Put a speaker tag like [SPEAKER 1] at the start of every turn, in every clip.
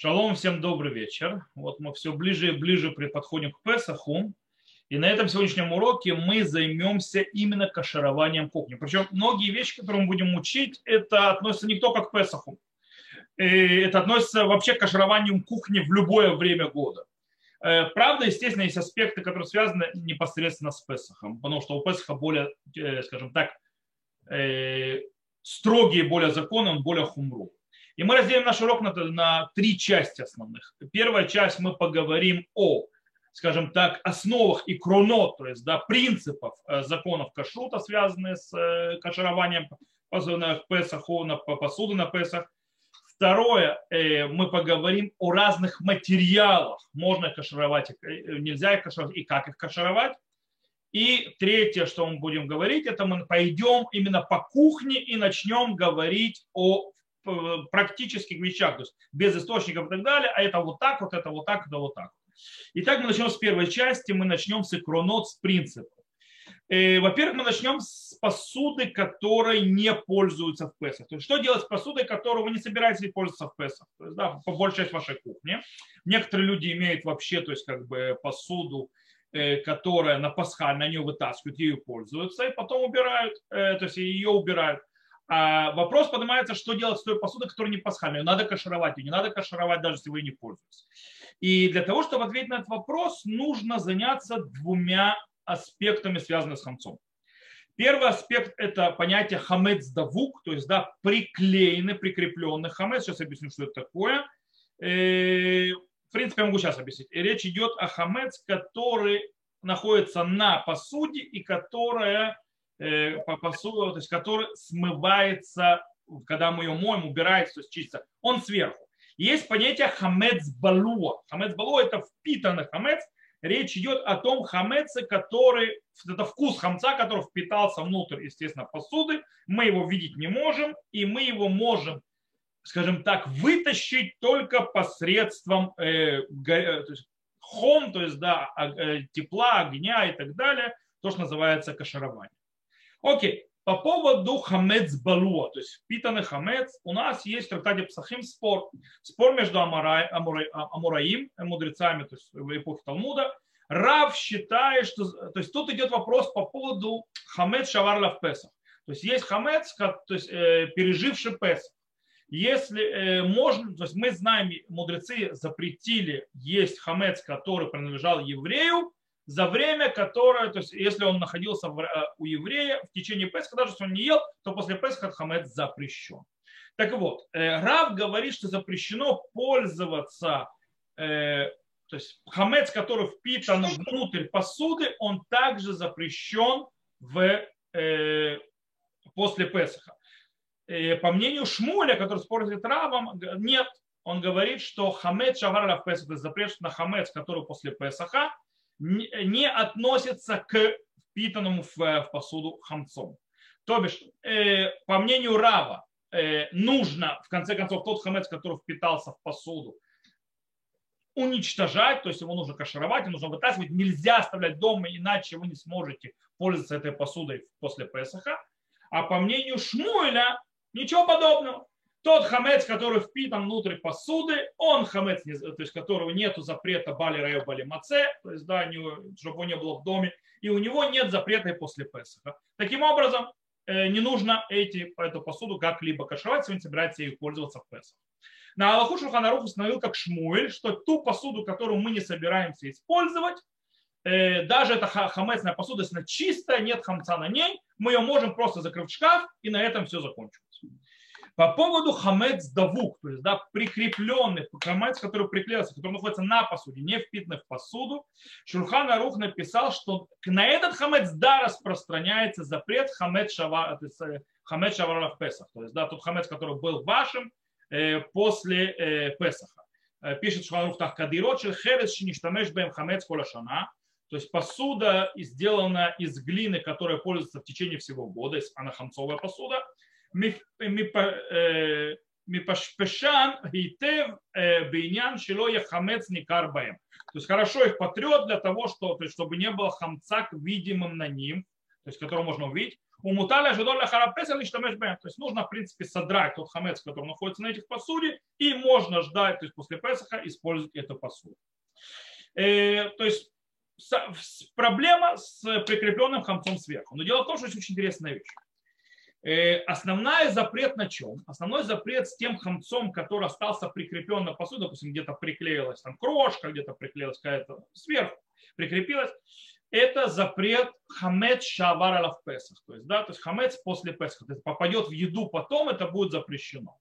[SPEAKER 1] Шалом, всем добрый вечер. Вот мы все ближе и ближе подходим к Песаху. И на этом сегодняшнем уроке мы займемся именно кашированием кухни. Причем многие вещи, которые мы будем учить, это относится не только к Песаху. Это относится вообще к кашированию кухни в любое время года. Э, правда, естественно, есть аспекты, которые связаны непосредственно с Песахом, потому что у Песаха более, э, скажем так, э, строгие более законы, он более хумру. И мы разделим наш урок на, на три части основных. Первая часть мы поговорим о, скажем так, основах и кронот, то есть да, принципов э, законов кашрута, связанных с э, кашированием на Песаху, посуды на Песах. Второе, э, мы поговорим о разных материалах, можно кашировать, нельзя их кашировать и как их кашировать. И третье, что мы будем говорить, это мы пойдем именно по кухне и начнем говорить о практических вещах, то есть без источников и так далее, а это вот так, вот это вот так, это вот так. Итак, мы начнем с первой части, мы начнем с икронот, с принципа. Э, во-первых, мы начнем с посуды, которой не пользуются в Песах. То есть, что делать с посудой, которую вы не собираетесь пользоваться в Песах? То есть, да, по большей части вашей кухни. Некоторые люди имеют вообще, то есть, как бы посуду, э, которая на пасхаль, на нее вытаскивают, ею пользуются, и потом убирают, э, то есть ее убирают. А вопрос поднимается, что делать с той посудой, которая не пасхальная. Надо кашировать ее, не надо кашировать, даже если вы не пользуетесь. И для того, чтобы ответить на этот вопрос, нужно заняться двумя аспектами, связанными с хамцом. Первый аспект – это понятие хамец давук, то есть да, приклеенный, прикрепленный хамец. Сейчас объясню, что это такое. Э, в принципе, я могу сейчас объяснить. Речь идет о хамец, который находится на посуде и которая Э, посуду, то есть который смывается, когда мы ее моем, убирается, то есть чистится, он сверху. Есть понятие хамец балуа. Хамец балуа это впитанный хамец. Речь идет о том хамеце, который, это вкус хамца, который впитался внутрь, естественно, посуды. Мы его видеть не можем, и мы его можем, скажем так, вытащить только посредством э, то есть, хом, то есть да, э, тепла, огня и так далее, то, что называется каширование. Окей, по поводу хамец балуа, то есть впитанный хамец, у нас есть в трактате Псахим спор. Спор между Амурай, Амурай, Амураим, мудрецами, то есть в эпохе Талмуда. Рав считает, что... То есть тут идет вопрос по поводу хамец шаварла в Песах. То есть есть хамец, то есть э, переживший Песах. Если э, можно, то есть мы знаем, мудрецы запретили есть хамец, который принадлежал еврею, за время, которое, то есть если он находился в, э, у еврея в течение Песха, даже если он не ел, то после Песха хамец запрещен. Так вот, э, Рав говорит, что запрещено пользоваться, э, то есть хамец, который впитан внутрь посуды, он также запрещен в, после Песха. По мнению Шмуля, который спорит с Равом, нет, он говорит, что хамец шаварля в Песах, запрет на хамец, который после Песаха, не относится к впитанному в, в посуду хамцом. То бишь, э, по мнению Рава, э, нужно, в конце концов, тот хамец, который впитался в посуду, уничтожать, то есть его нужно кашировать, его нужно вытаскивать, нельзя оставлять дома, иначе вы не сможете пользоваться этой посудой после Песаха. А по мнению Шмуэля, ничего подобного. Тот хамец, который впитан внутрь посуды, он хамец, то есть которого нет запрета бали раю бали маце, то есть да, чтобы его не было в доме, и у него нет запрета и после Песаха. Таким образом, э, не нужно эти, эту посуду как-либо кашевать, если он собирается ею пользоваться в Песах. На Аллаху Шуханарух установил как Шмуэль, что ту посуду, которую мы не собираемся использовать, э, даже эта хамецная посуда, если она чистая, нет хамца на ней, мы ее можем просто закрыть в шкаф, и на этом все закончится. По поводу хамец давук, то есть да, прикрепленный, хамец, который приклеился, который находится на посуде, не впитанный в посуду, Шурхан Арух написал, что на этот хамец да распространяется запрет хамец то есть э, хамец шавара в Песах, то есть да, тот хамец, который был вашим э, после э, Песаха. Э, пишет Шурхан Арух так, кадирот шел херес шиништамеш бэм хамец колашана, то есть посуда сделана из глины, которая пользуется в течение всего года, она хамцовая посуда, мипашпешан хейтев бейнян шило яхамец никар баем. То есть хорошо их потрет для того, что, то есть, чтобы не было хамцак видимым на ним, то есть которого можно увидеть. У муталя жидоля харапеса лиштамеш бэм. То есть нужно, в принципе, содрать тот хамец, который находится на этих посуде, и можно ждать, то есть после Песаха использовать эту посуду. Э, то есть проблема с прикрепленным хамцом сверху. Но дело в том, что это очень интересная вещь. Э, основной запрет на чем? Основной запрет с тем хамцом, который остался прикреплен на посуду, допустим, где-то приклеилась там крошка, где-то приклеилась какая-то сверху, прикрепилась, это запрет хамец шавар в Песах. То есть, да, то есть хамец после Песаха. То есть попадет в еду потом, это будет запрещено.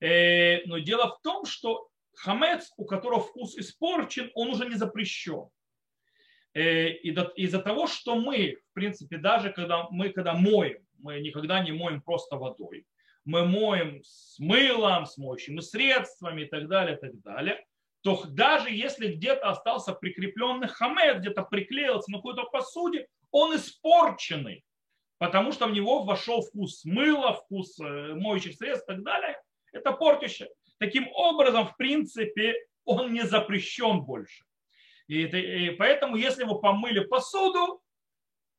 [SPEAKER 1] Э, но дело в том, что хамец, у которого вкус испорчен, он уже не запрещен. Э, из-за того, что мы, в принципе, даже когда мы когда моем, мы никогда не моем просто водой. Мы моем с мылом, с моющими средствами и так далее, и так далее то даже если где-то остался прикрепленный хамед, где-то приклеился на какой-то посуде, он испорченный, потому что в него вошел вкус мыла, вкус э, моющих средств и так далее. Это портище. Таким образом, в принципе, он не запрещен больше. И, и поэтому, если вы помыли посуду,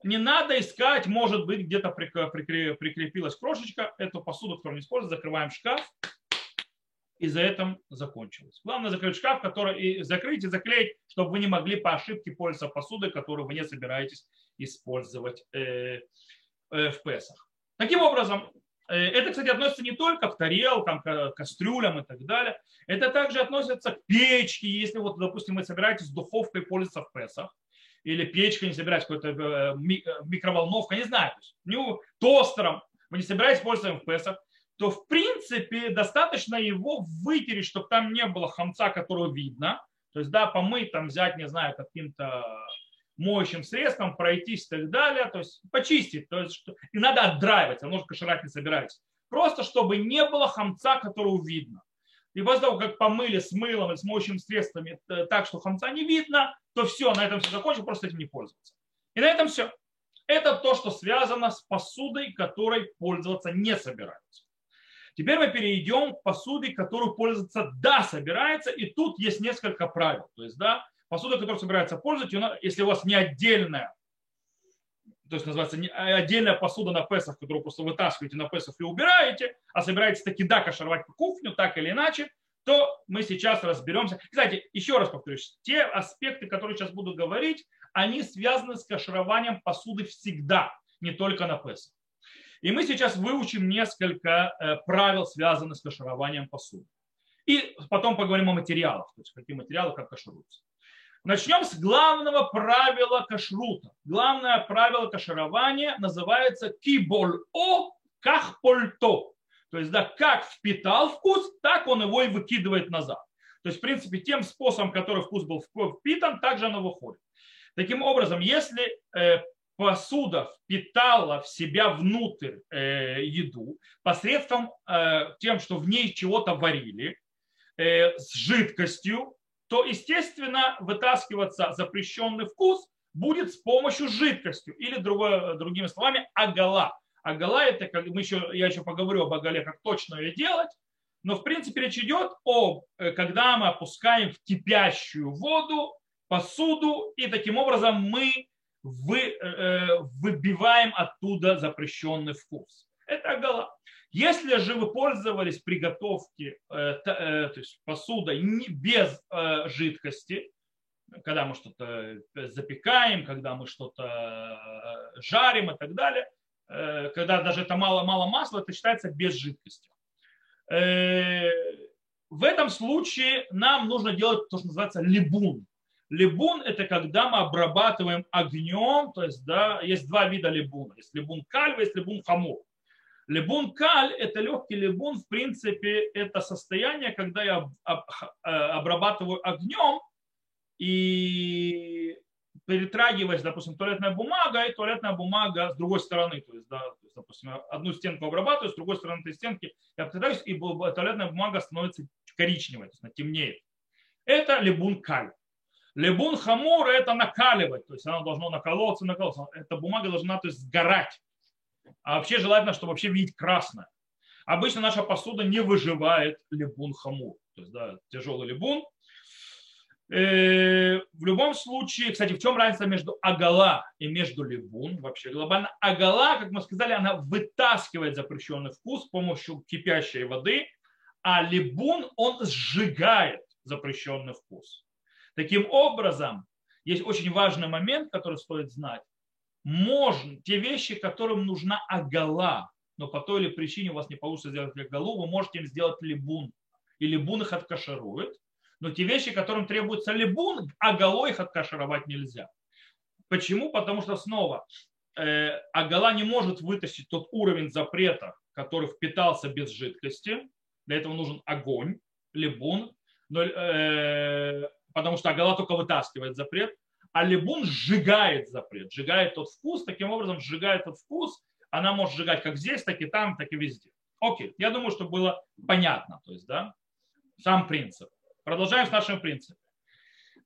[SPEAKER 1] не надо искать, может быть, где-то прикрепилась крошечка, эту посуду, которую не используем, закрываем шкаф, и за этим закончилось. Главное закрыть шкаф, который и закрыть и заклеить, чтобы вы не могли по ошибке пользоваться посудой, которую вы не собираетесь использовать э, э, в Песах. Таким образом, э, это, кстати, относится не только к тарелкам, к кастрюлям и так далее. Это также относится к печке, если, вот, допустим, вы собираетесь духовкой пользоваться в Песах, или печкой не собираетесь, какой-то микроволновка, не знаю, то есть, ну, тостером, вы не собираетесь пользоваться в Песах, то в принципе достаточно его вытереть, чтобы там не было хамца, которого видно. То есть, да, помыть, там взять, не знаю, каким-то моющим средством, пройтись и так далее, то есть почистить. То есть, что... И надо отдраивать, а нужно кошерать не собирать. Просто чтобы не было хамца, которого видно. И после того, как помыли с мылом и с моющими средствами э, так, что хамца не видно, то все, на этом все закончится, просто этим не пользоваться. И на этом все. Это то, что связано с посудой, которой пользоваться не собираются. Теперь мы перейдем к посуде, которую пользоваться да собирается, и тут есть несколько правил. То есть, да, посуда, которую собирается пользовать, если у вас не отдельная, то есть называется а отдельная посуда на Песах, которую просто вытаскиваете на Песах и убираете, а собираетесь таки да кошервать по кухню, так или иначе, то мы сейчас разберемся. Кстати, еще раз повторюсь, те аспекты, которые сейчас буду говорить, они связаны с кашированием посуды всегда, не только на Песах. И мы сейчас выучим несколько э, правил, связанных с кашированием посуды. И потом поговорим о материалах, то есть какие материалы как кашируются. Начнем с главного правила кашрута. Главное правило каширования называется кибол-о кахпольто. То есть, да, как впитал вкус, так он его и выкидывает назад. То есть, в принципе, тем способом, который вкус был впитан, также оно выходит. Таким образом, если э, посуда впитала в себя внутрь э, еду посредством э, тем, что в ней чего-то варили с жидкостью, то, естественно, вытаскиваться запрещенный вкус будет с помощью жидкости или другое, другими словами агала. Агала это, как мы еще, я еще поговорю об агале, как точно ее делать, но в принципе речь идет о, э, когда мы опускаем в кипящую воду посуду, и таким образом мы вы, э, выбиваем оттуда запрещенный вкус. Это агала. Если же вы пользовались приготовки, э, э, то есть посудой без жидкости, когда мы что-то запекаем, когда мы что-то жарим и так далее, когда даже это мало-мало масла, это считается без жидкости. В этом случае нам нужно делать то, что называется либун. Либун – это когда мы обрабатываем огнем, то есть да, есть два вида либуна. Есть либун каль, есть либун хамур. Либун каль – это легкий либун, в принципе, это состояние, когда я э, обрабатываю огнем и перетрагиваясь, допустим, туалетная бумага, и туалетная бумага с другой стороны. То есть, да, то есть, допустим, одну стенку обрабатываю, с другой стороны этой стенки я пытаюсь, и туалетная бумага становится коричневой, то есть темнеет. Это либун каль. Лебун хамур это накаливать, то есть она должна наколоться, наколоться. Эта бумага должна то есть, сгорать. А вообще желательно, чтобы вообще видеть красное. Обычно наша посуда не выживает лебун хамур, то есть да, тяжелый лебун. Э, в любом случае, кстати, в чем разница между агала и между либун? Вообще глобально агала, как мы сказали, она вытаскивает запрещенный вкус с помощью кипящей воды, а либун, он сжигает запрещенный вкус. Таким образом, есть очень важный момент, который стоит знать. Можно, те вещи, которым нужна агала, но по той или причине у вас не получится сделать агалу, вы можете им сделать либун. И либун их откаширует. Но те вещи, которым требуется либун, агалой их откашировать нельзя. Почему? Потому что снова э, агала не может вытащить тот уровень запрета, который впитался без жидкости. Для этого нужен огонь, либун. Но, э, потому что агала только вытаскивает запрет. А либун сжигает запрет, сжигает тот вкус, таким образом сжигает тот вкус, она может сжигать как здесь, так и там, так и везде. Окей, я думаю, что было понятно, то есть, да, сам принцип. Продолжаем с нашим принципом.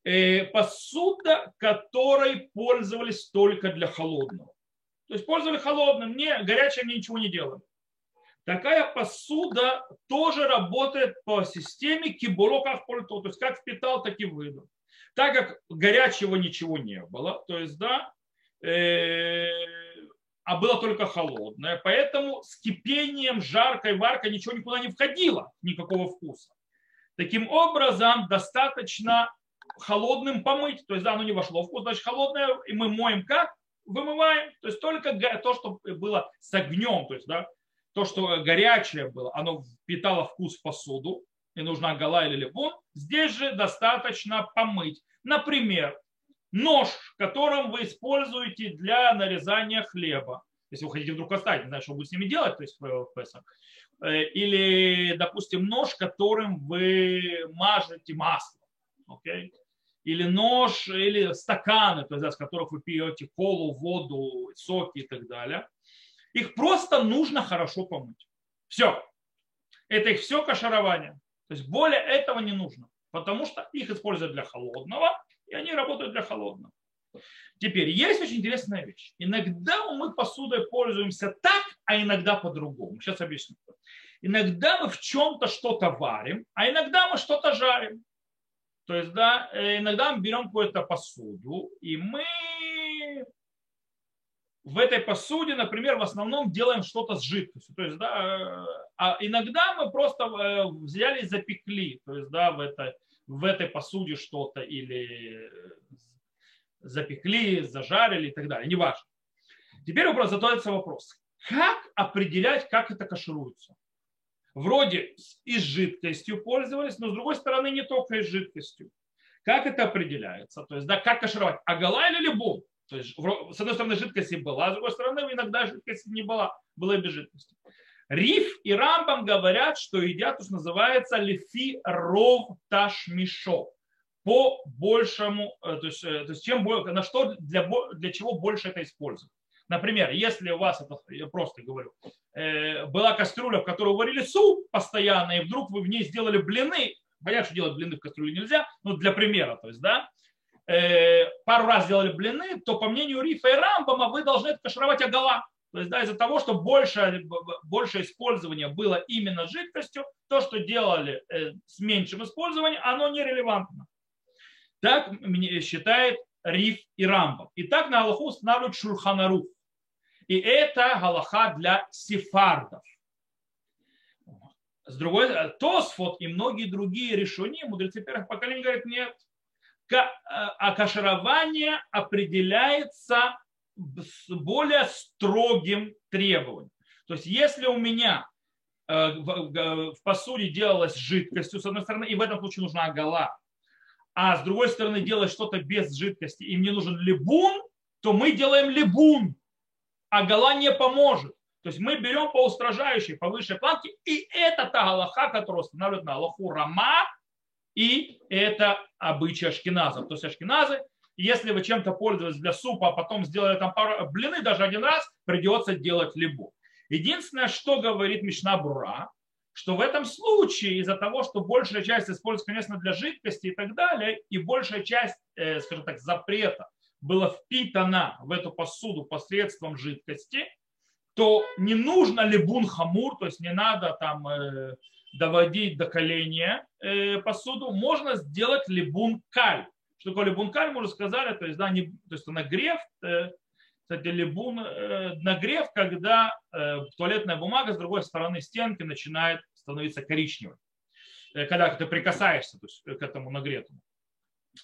[SPEAKER 1] Э, посуда, которой пользовались только для холодного. То есть пользовали холодным, не, горячим ничего не делали. Такая посуда тоже работает по системе кибуро как пальто, то есть как впитал, так и выдал. Так как горячего ничего не было, то есть, да, э, а было только холодное, поэтому с кипением, жаркой, варкой ничего никуда не входило, никакого вкуса. Таким образом, достаточно холодным помыть, то есть, да, оно не вошло в вкус, значит, холодное, и мы моем как? Вымываем, то есть только то, что было с огнем, то есть, да, то, что горячее было, оно впитало вкус в посуду, и нужна гола или лимон, здесь же достаточно помыть. Например, нож, которым вы используете для нарезания хлеба. Если вы хотите вдруг оставить, не знаю, что будете с ними делать, то есть в Песах. Э, или, допустим, нож, которым вы мажете масло. Okay? Или нож, или стаканы, то есть, из которых вы пьете колу, воду, соки и так далее. Их просто нужно хорошо помыть. Все. Это их все кашарование. То есть более этого не нужно, потому что их используют для холодного, и они работают для холодного. Теперь, есть очень интересная вещь. Иногда мы посудой пользуемся так, а иногда по-другому. Сейчас объясню. Иногда мы в чем-то что-то варим, а иногда мы что-то жарим. То есть, да, э, иногда мы берем какую-то посуду, и мы в этой посуде, например, в основном делаем что-то с жидкостью. То есть, да, э, а иногда мы просто э, взяли и запекли, то есть, да, в этой, в этой посуде что-то или запекли, зажарили и так далее, неважно. Теперь задается вопрос, как определять, как это кашируется? Вроде и с жидкостью пользовались, но с другой стороны не только и с жидкостью. Как это определяется? То есть, да, как кашировать? Агала или либун? То есть, с одной стороны, жидкости была, с другой стороны, иногда жидкости не была, была без жидкости. Риф и Рамбам говорят, что едят, то, что называется лифи ров ташмишо. По большему, э, то есть, э, то есть чем, на что, для, для чего больше это используют. Например, если у вас, это, я просто говорю, э, была кастрюля, в которой варили суп постоянно, и вдруг вы в ней сделали блины, понятно, что делать блины в кастрюле нельзя, но для примера, то есть, да, пару раз сделали блины, то по мнению Рифа и Рамбама вы должны это кашировать огола. То есть да, из-за того, что больше, больше использования было именно жидкостью, то, что делали э, с меньшим использованием, оно нерелевантно. Так считает Риф и Рамбам. И так на Аллаху устанавливают Шурханарух. И это галаха для сефардов. С другой стороны, Тосфот и многие другие решения, мудрецы первых поколений говорят, нет, а каширование определяется с более строгим требованием. То есть если у меня э, в посуде делалось жидкостью, с одной стороны, и в этом случае нужна гола, а с другой стороны делать что-то без жидкости, и мне нужен либун, то мы делаем либун, а гола не поможет. То есть мы берем по устражающей, по высшей планке, и это та галаха, которая устанавливает на Аллаху Рама, и это обычай ашкеназов. То есть ашкеназы, если вы чем-то пользовались для супа, а потом сделали там пару блины даже один раз, придется делать либо. Единственное, что говорит Мишна Бура, что в этом случае из-за того, что большая часть используется, конечно, для жидкости и так далее, и большая часть, э, скажем так, запрета была впитана в эту посуду посредством жидкости, то не нужно либун хамур, то есть не надо там э, доводить до коления э, посуду, можно сделать либун каль. Что такое либун каль, мы уже сказали, то есть, да, не, то есть нагрев, э, кстати, либун, э, нагрев, когда туалетная бумага с другой стороны стенки начинает становиться коричневой, когда ты прикасаешься то есть, к этому нагретому.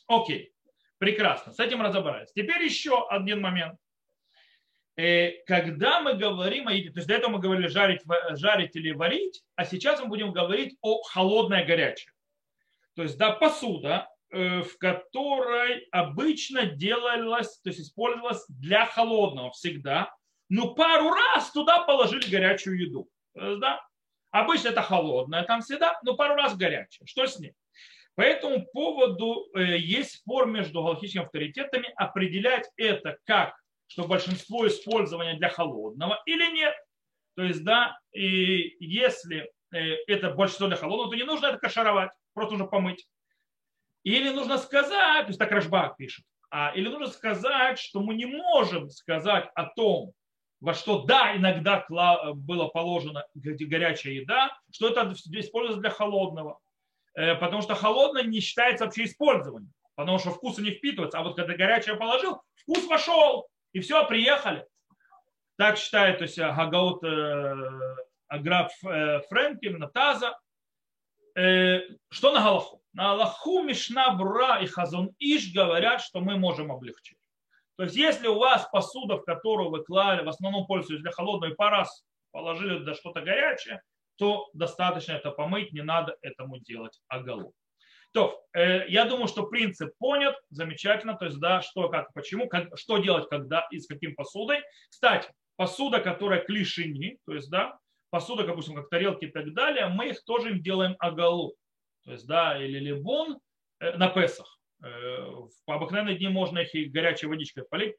[SPEAKER 1] Окей, прекрасно, с этим разобрались. Теперь еще один момент. Э, когда мы говорим о еде, то есть до этого мы говорили жарить, жарить или варить, а сейчас мы будем говорить о холодное горячее. То есть да, посуда, э, в которой обычно делалось, то есть использовалась для холодного всегда, но пару раз туда положили горячую еду. Да? Обычно это холодное там всегда, но пару раз горячее. Что с ним? По этому поводу э, есть спор между галактическими авторитетами определять это как что большинство использования для холодного или нет. То есть, да, и если э, это большинство для холодного, то не нужно это кашаровать, просто нужно помыть. Или нужно сказать, то есть так Рашбак пишет, а, или нужно сказать, что мы не можем сказать о том, во что да, иногда было положено горячая еда, что это используется для холодного. Э, потому что холодное не считается вообще использованием, потому что вкус не впитывается. А вот когда горячее положил, вкус вошел. И все, приехали. Так считает то есть, Гагаут э, Аграф э, Натаза. Э, что на Галаху? На Галаху Мишна Бра и Хазон Иш говорят, что мы можем облегчить. То есть, если у вас посуда, в которую вы клали, в основном пользуетесь для холодного, и по раз положили да что-то горячее, то достаточно это помыть, не надо этому делать оголу. То, э, я думаю, что принцип понят, замечательно, то есть, да, что, как, почему, как, что делать, когда и с каким посудой. Кстати, посуда, которая клишини, то есть, да, посуда, допустим, как тарелки и так далее, мы их тоже им делаем оголу. То есть, да, или либон э, на Песах. Э, в обыкновенные дни можно их и горячей водичкой полить.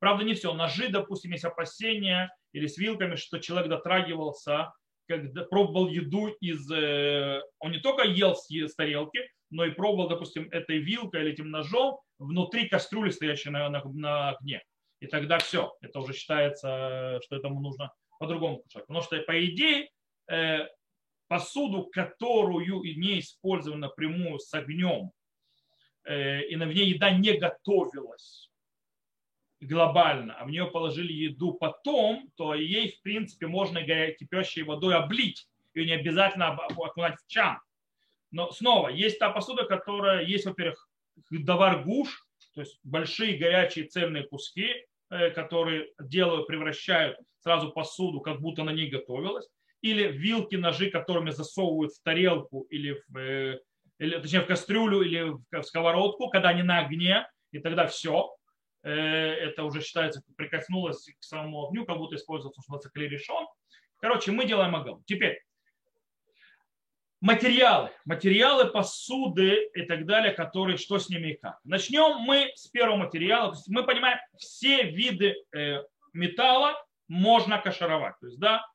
[SPEAKER 1] Правда, не все. Ножи, допустим, есть опасения или с вилками, что человек дотрагивался, когда пробовал еду из... Э, он не только ел с тарелки, но и пробовал, допустим, этой вилкой или этим ножом внутри кастрюли, стоящей на, на, на огне. И тогда все, это уже считается, что этому нужно по-другому кушать. Потому что, по идее, э, посуду, которую не использовали напрямую с огнем, э, и на ней еда не готовилась глобально, а в нее положили еду потом, то ей, в принципе, можно кипящей водой облить. Ее не обязательно окунать в чан. Но снова, есть та посуда, которая есть, во-первых, давар гуш, то есть большие горячие цельные куски, э, которые делают, превращают сразу посуду, как будто на ней готовилась, или вилки, ножи, которыми засовывают в тарелку или в, э, или, точнее, в кастрюлю или в сковородку, когда они на огне, и тогда все, э, это уже считается, прикоснулось к самому огню, как будто используется, что называется, клей Короче, мы делаем огонь. Теперь, материалы, материалы посуды и так далее, которые, что с ними и как. Начнем мы с первого материала. То есть мы понимаем, все виды э, металла можно кашаровать. То есть, да,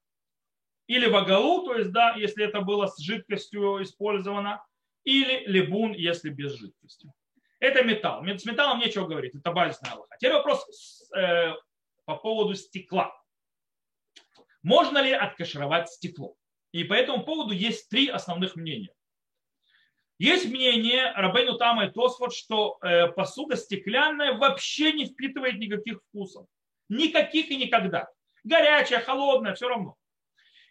[SPEAKER 1] или вагалу, то есть, да, если это было с жидкостью использовано, или либун, если без жидкости. Это металл. С металлом нечего говорить, это базисная аллаха. Теперь вопрос э, по поводу стекла. Можно ли откашировать стекло? И по этому поводу есть три основных мнения. Есть мнение Рабейну Тама и Тосфот, что э, посуда стеклянная вообще не впитывает никаких вкусов. Никаких и никогда. Горячая, холодная, все равно.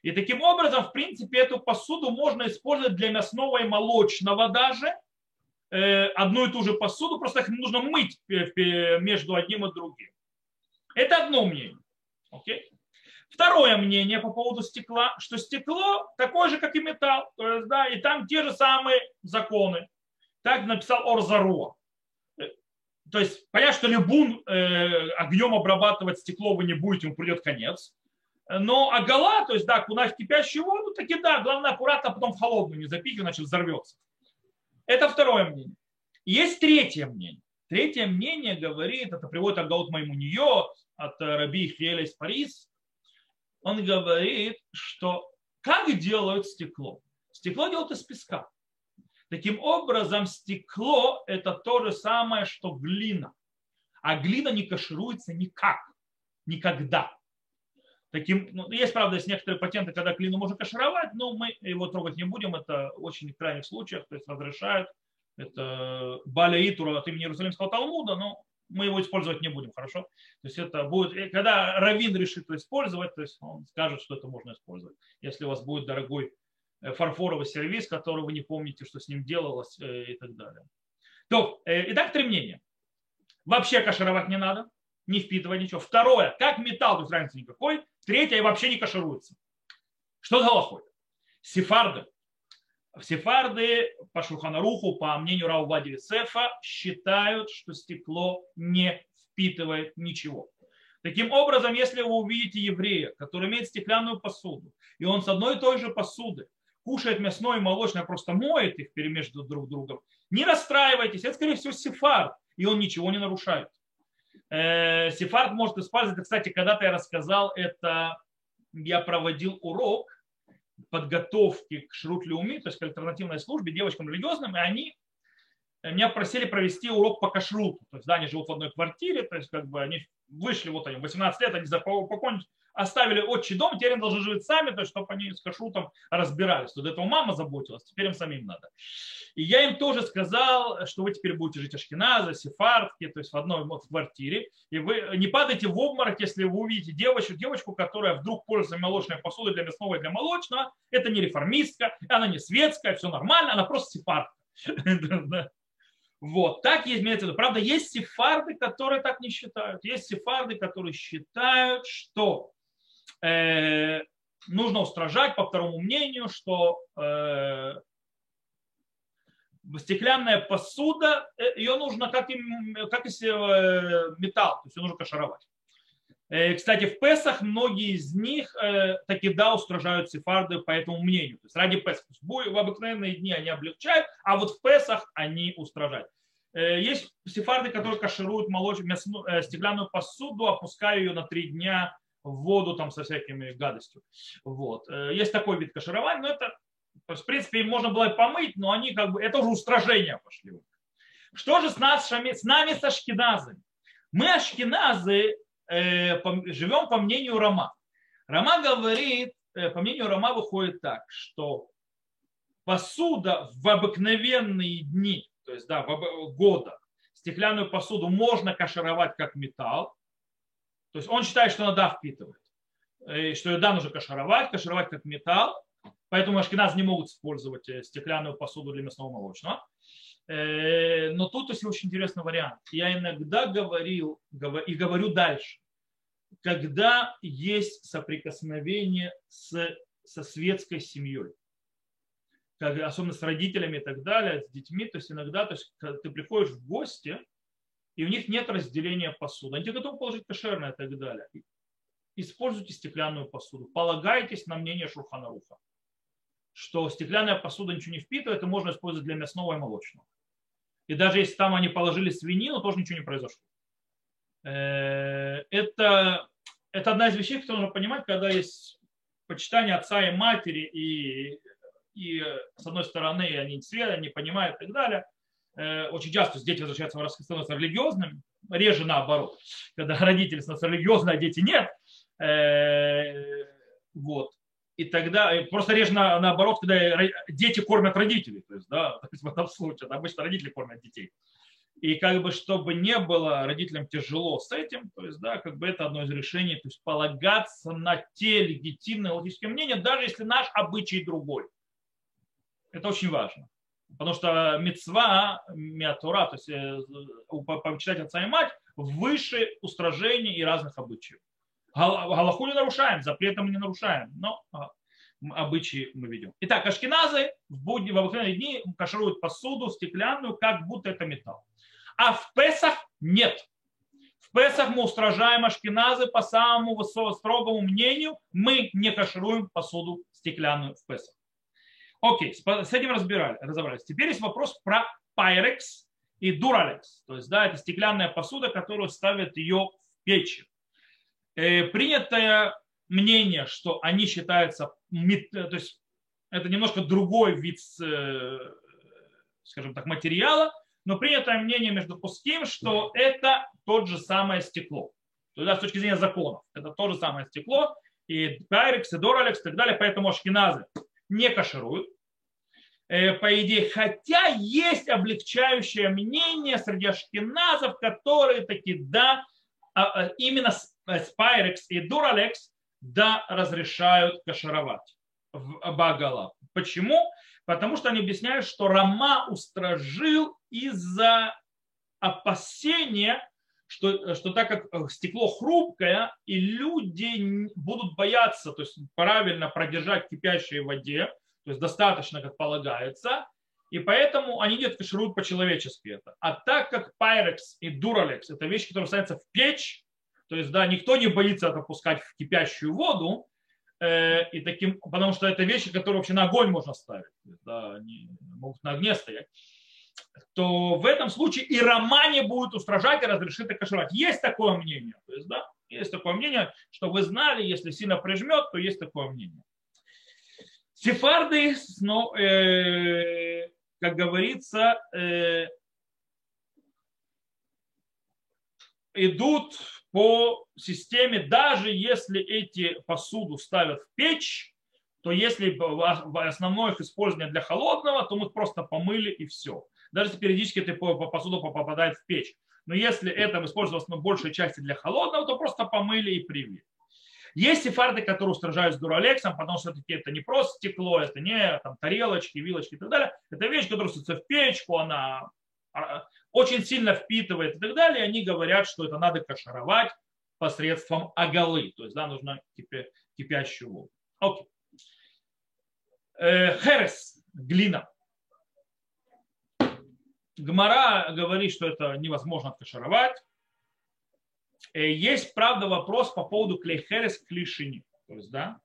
[SPEAKER 1] И таким образом, в принципе, эту посуду можно использовать для мясного и молочного даже. Э, одну и ту же посуду, просто их нужно мыть между одним и другим. Это одно мнение. Okay? Второе мнение по поводу стекла, что стекло такое же, как и металл, то есть, да, и там те же самые законы. Так написал Орзаруа. То есть понятно, что любун э, огнем обрабатывать стекло вы не будете, ему придет конец. Но агала, то есть да, окунать в кипящую воду, таки да, главное аккуратно, а потом в холодную не запить, иначе взорвется. Это второе мнение. Есть третье мнение. Третье мнение говорит, это приводит Агаут Маймунио от Раби из Парис, он говорит, что как делают стекло? Стекло делают из песка. Таким образом, стекло – это то же самое, что глина. А глина не кашируется никак, никогда. Таким, ну, есть, правда, есть некоторые патенты, когда клину можно кашировать, но мы его трогать не будем, это очень в крайних случаях, то есть разрешают. Это Баля Итура от имени Иерусалимского Талмуда, но мы его использовать не будем, хорошо? То есть это будет, когда Равин решит это использовать, то есть он скажет, что это можно использовать. Если у вас будет дорогой э, фарфоровый сервис, который вы не помните, что с ним делалось э, и так далее. То, э, итак, три мнения. Вообще кашировать не надо, не впитывать ничего. Второе, как металл, то есть разницы никакой. Третье, вообще не кашируется. Что за лохой? Сефарды Сефарды по Шурханаруху, по мнению Раувади Сефа, считают, что стекло не впитывает ничего. Таким образом, если вы увидите еврея, который имеет стеклянную посуду, и он с одной и той же посуды кушает мясное и молочное, просто моет их между друг другом, не расстраивайтесь, это, скорее всего, сефард, и он ничего не нарушает. Э, сефард может использовать, кстати, когда-то я рассказал это, я проводил урок, подготовки к Шрут Леуми, то есть к альтернативной службе, девочкам религиозным, и они меня просили провести урок по кашруту. То есть, да, они живут в одной квартире, то есть, как бы они вышли, вот они, 18 лет, они покончили, оставили отчий дом, теперь им должны жить сами, то есть, чтобы они с кашрутом разбирались. До этого мама заботилась, теперь им самим надо. И я им тоже сказал, что вы теперь будете жить Ашкеназа, Сефардки, то есть в одной квартире. И вы не падайте в обморок, если вы увидите девочку, девочку, которая вдруг пользуется молочной посудой для мясного и для молочного. Это не реформистка, она не светская, все нормально, она просто сефардка. Вот, так есть, виду. Правда, есть сефарды, которые так не считают. Есть сефарды, которые считают, что э, нужно устражать, по второму мнению, что э, стеклянная посуда, э, ее нужно как, и, как если э, металл, то есть ее нужно кашаровать. Кстати, в Песах многие из них таки да устражают сефарды по этому мнению. То есть ради Песах. В обыкновенные дни они облегчают, а вот в Песах они устражают. Есть сефарды, которые кашируют молочную, стеклянную посуду, опуская ее на три дня в воду там со всякими гадостью. Вот. Есть такой вид каширования, но это в принципе, им можно было и помыть, но они как бы, это уже устражения пошли. Что же с, нас, с нами, с ашкеназами? Мы, ашкеназы, э, по, живем по мнению Рома. Рома говорит, э, по мнению Рома выходит так, что посуда в обыкновенные дни, то есть да, в года, стеклянную посуду можно кашировать как металл. То есть он считает, что она да впитывает. И что ее да нужно кашировать, кашировать как металл. Поэтому ашкеназ не могут использовать э, стеклянную посуду для мясного молочного. Э, но тут есть очень интересный вариант. Я иногда говорил и говорю дальше. Когда есть соприкосновение с, со светской семьей, особенно с родителями и так далее, с детьми, то есть иногда то есть, ты приходишь в гости, и у них нет разделения посуды. Они готовы положить кошерное и так далее. Используйте стеклянную посуду. Полагайтесь на мнение Шурханаруха что стеклянная посуда ничего не впитывает, и можно использовать для мясного и молочного. И даже если там они положили свинину, тоже ничего не произошло. Э, это, это одна из вещей, которые нужно понимать, когда есть почитание отца и матери, и, и с одной стороны они света, не понимают и так далее. Э, очень часто дети возвращаются, становятся религиозными, реже наоборот, когда родители становятся религиозные, а дети нет. Э, вот. И тогда, просто реже на, наоборот, когда дети кормят родителей, то есть, да, то есть в этом случае, обычно родители кормят детей. И как бы, чтобы не было родителям тяжело с этим, то есть, да, как бы это одно из решений, то есть полагаться на те легитимные логические мнения, даже если наш обычай другой. Это очень важно. Потому что мецва, миатура, то есть э, почитать отца и мать, выше устражений и разных обычаев. Галаху не нарушаем, запреты мы не нарушаем, но а, обычаи мы ведем. Итак, ашкеназы в будни, в обыкновенные дни кашируют посуду стеклянную, как будто это металл. А в Песах нет. В Песах мы устражаем ашкеназы по самому строгому мнению, мы не кашируем посуду стеклянную в Песах. Окей, с этим разбирали, разобрались. Теперь есть вопрос про Pyrex и Duralex. То есть, да, это стеклянная посуда, которую ставят ее в печи. Э, принятое мнение, что они считаются, то есть это немножко другой вид, э, скажем так, материала, но принятое мнение между пустым, что это тот же самое стекло. То есть, да, с точки зрения законов, это то же самое стекло, и Пайрекс, и Доралекс и так далее, поэтому ашкеназы не кашируют. Э, по идее, хотя есть облегчающее мнение среди ашкеназов, которые таки, да, а, а, именно Спайрекс и Дуралекс, да, разрешают кашировать в Багала. Почему? Потому что они объясняют, что Рама устражил из-за опасения, что, что так как э, стекло хрупкое, и люди будут бояться, то есть правильно продержать в кипящей воде, то есть достаточно, как полагается, и поэтому они не кашируют по-человечески это. А так как Pyrex и Duralex – это вещи, которые ставятся в печь, то есть, да, никто не боится это пускать в кипящую воду, э, и таким, потому что это вещи, которые вообще на огонь можно ставить, да, они могут на огне стоять то в этом случае и романе будет устражать и разрешит и. Есть такое мнение. То есть, да, есть такое мнение, что вы знали, если сильно прижмет, то есть такое мнение. Сефарды, ну, э, как говорится, э, идут по системе, даже если эти посуду ставят в печь, то если основное их использование для холодного, то мы просто помыли и все даже если периодически эта посуда попадает в печь. Но если это использовалось на большей части для холодного, то просто помыли и привели. Есть сефарды, которые устражают с дуралексом, потому что это не просто стекло, это не там, тарелочки, вилочки и так далее. Это вещь, которая ставится в печку, она а, очень сильно впитывает и так далее. И они говорят, что это надо кашаровать посредством агалы. То есть, да, нужно кипя, кипящую воду. Окей. Э, херес, глина. Гмара говорит, что это невозможно откашаровать. Э, есть, правда, вопрос по поводу клейхерес клишини. То есть, да,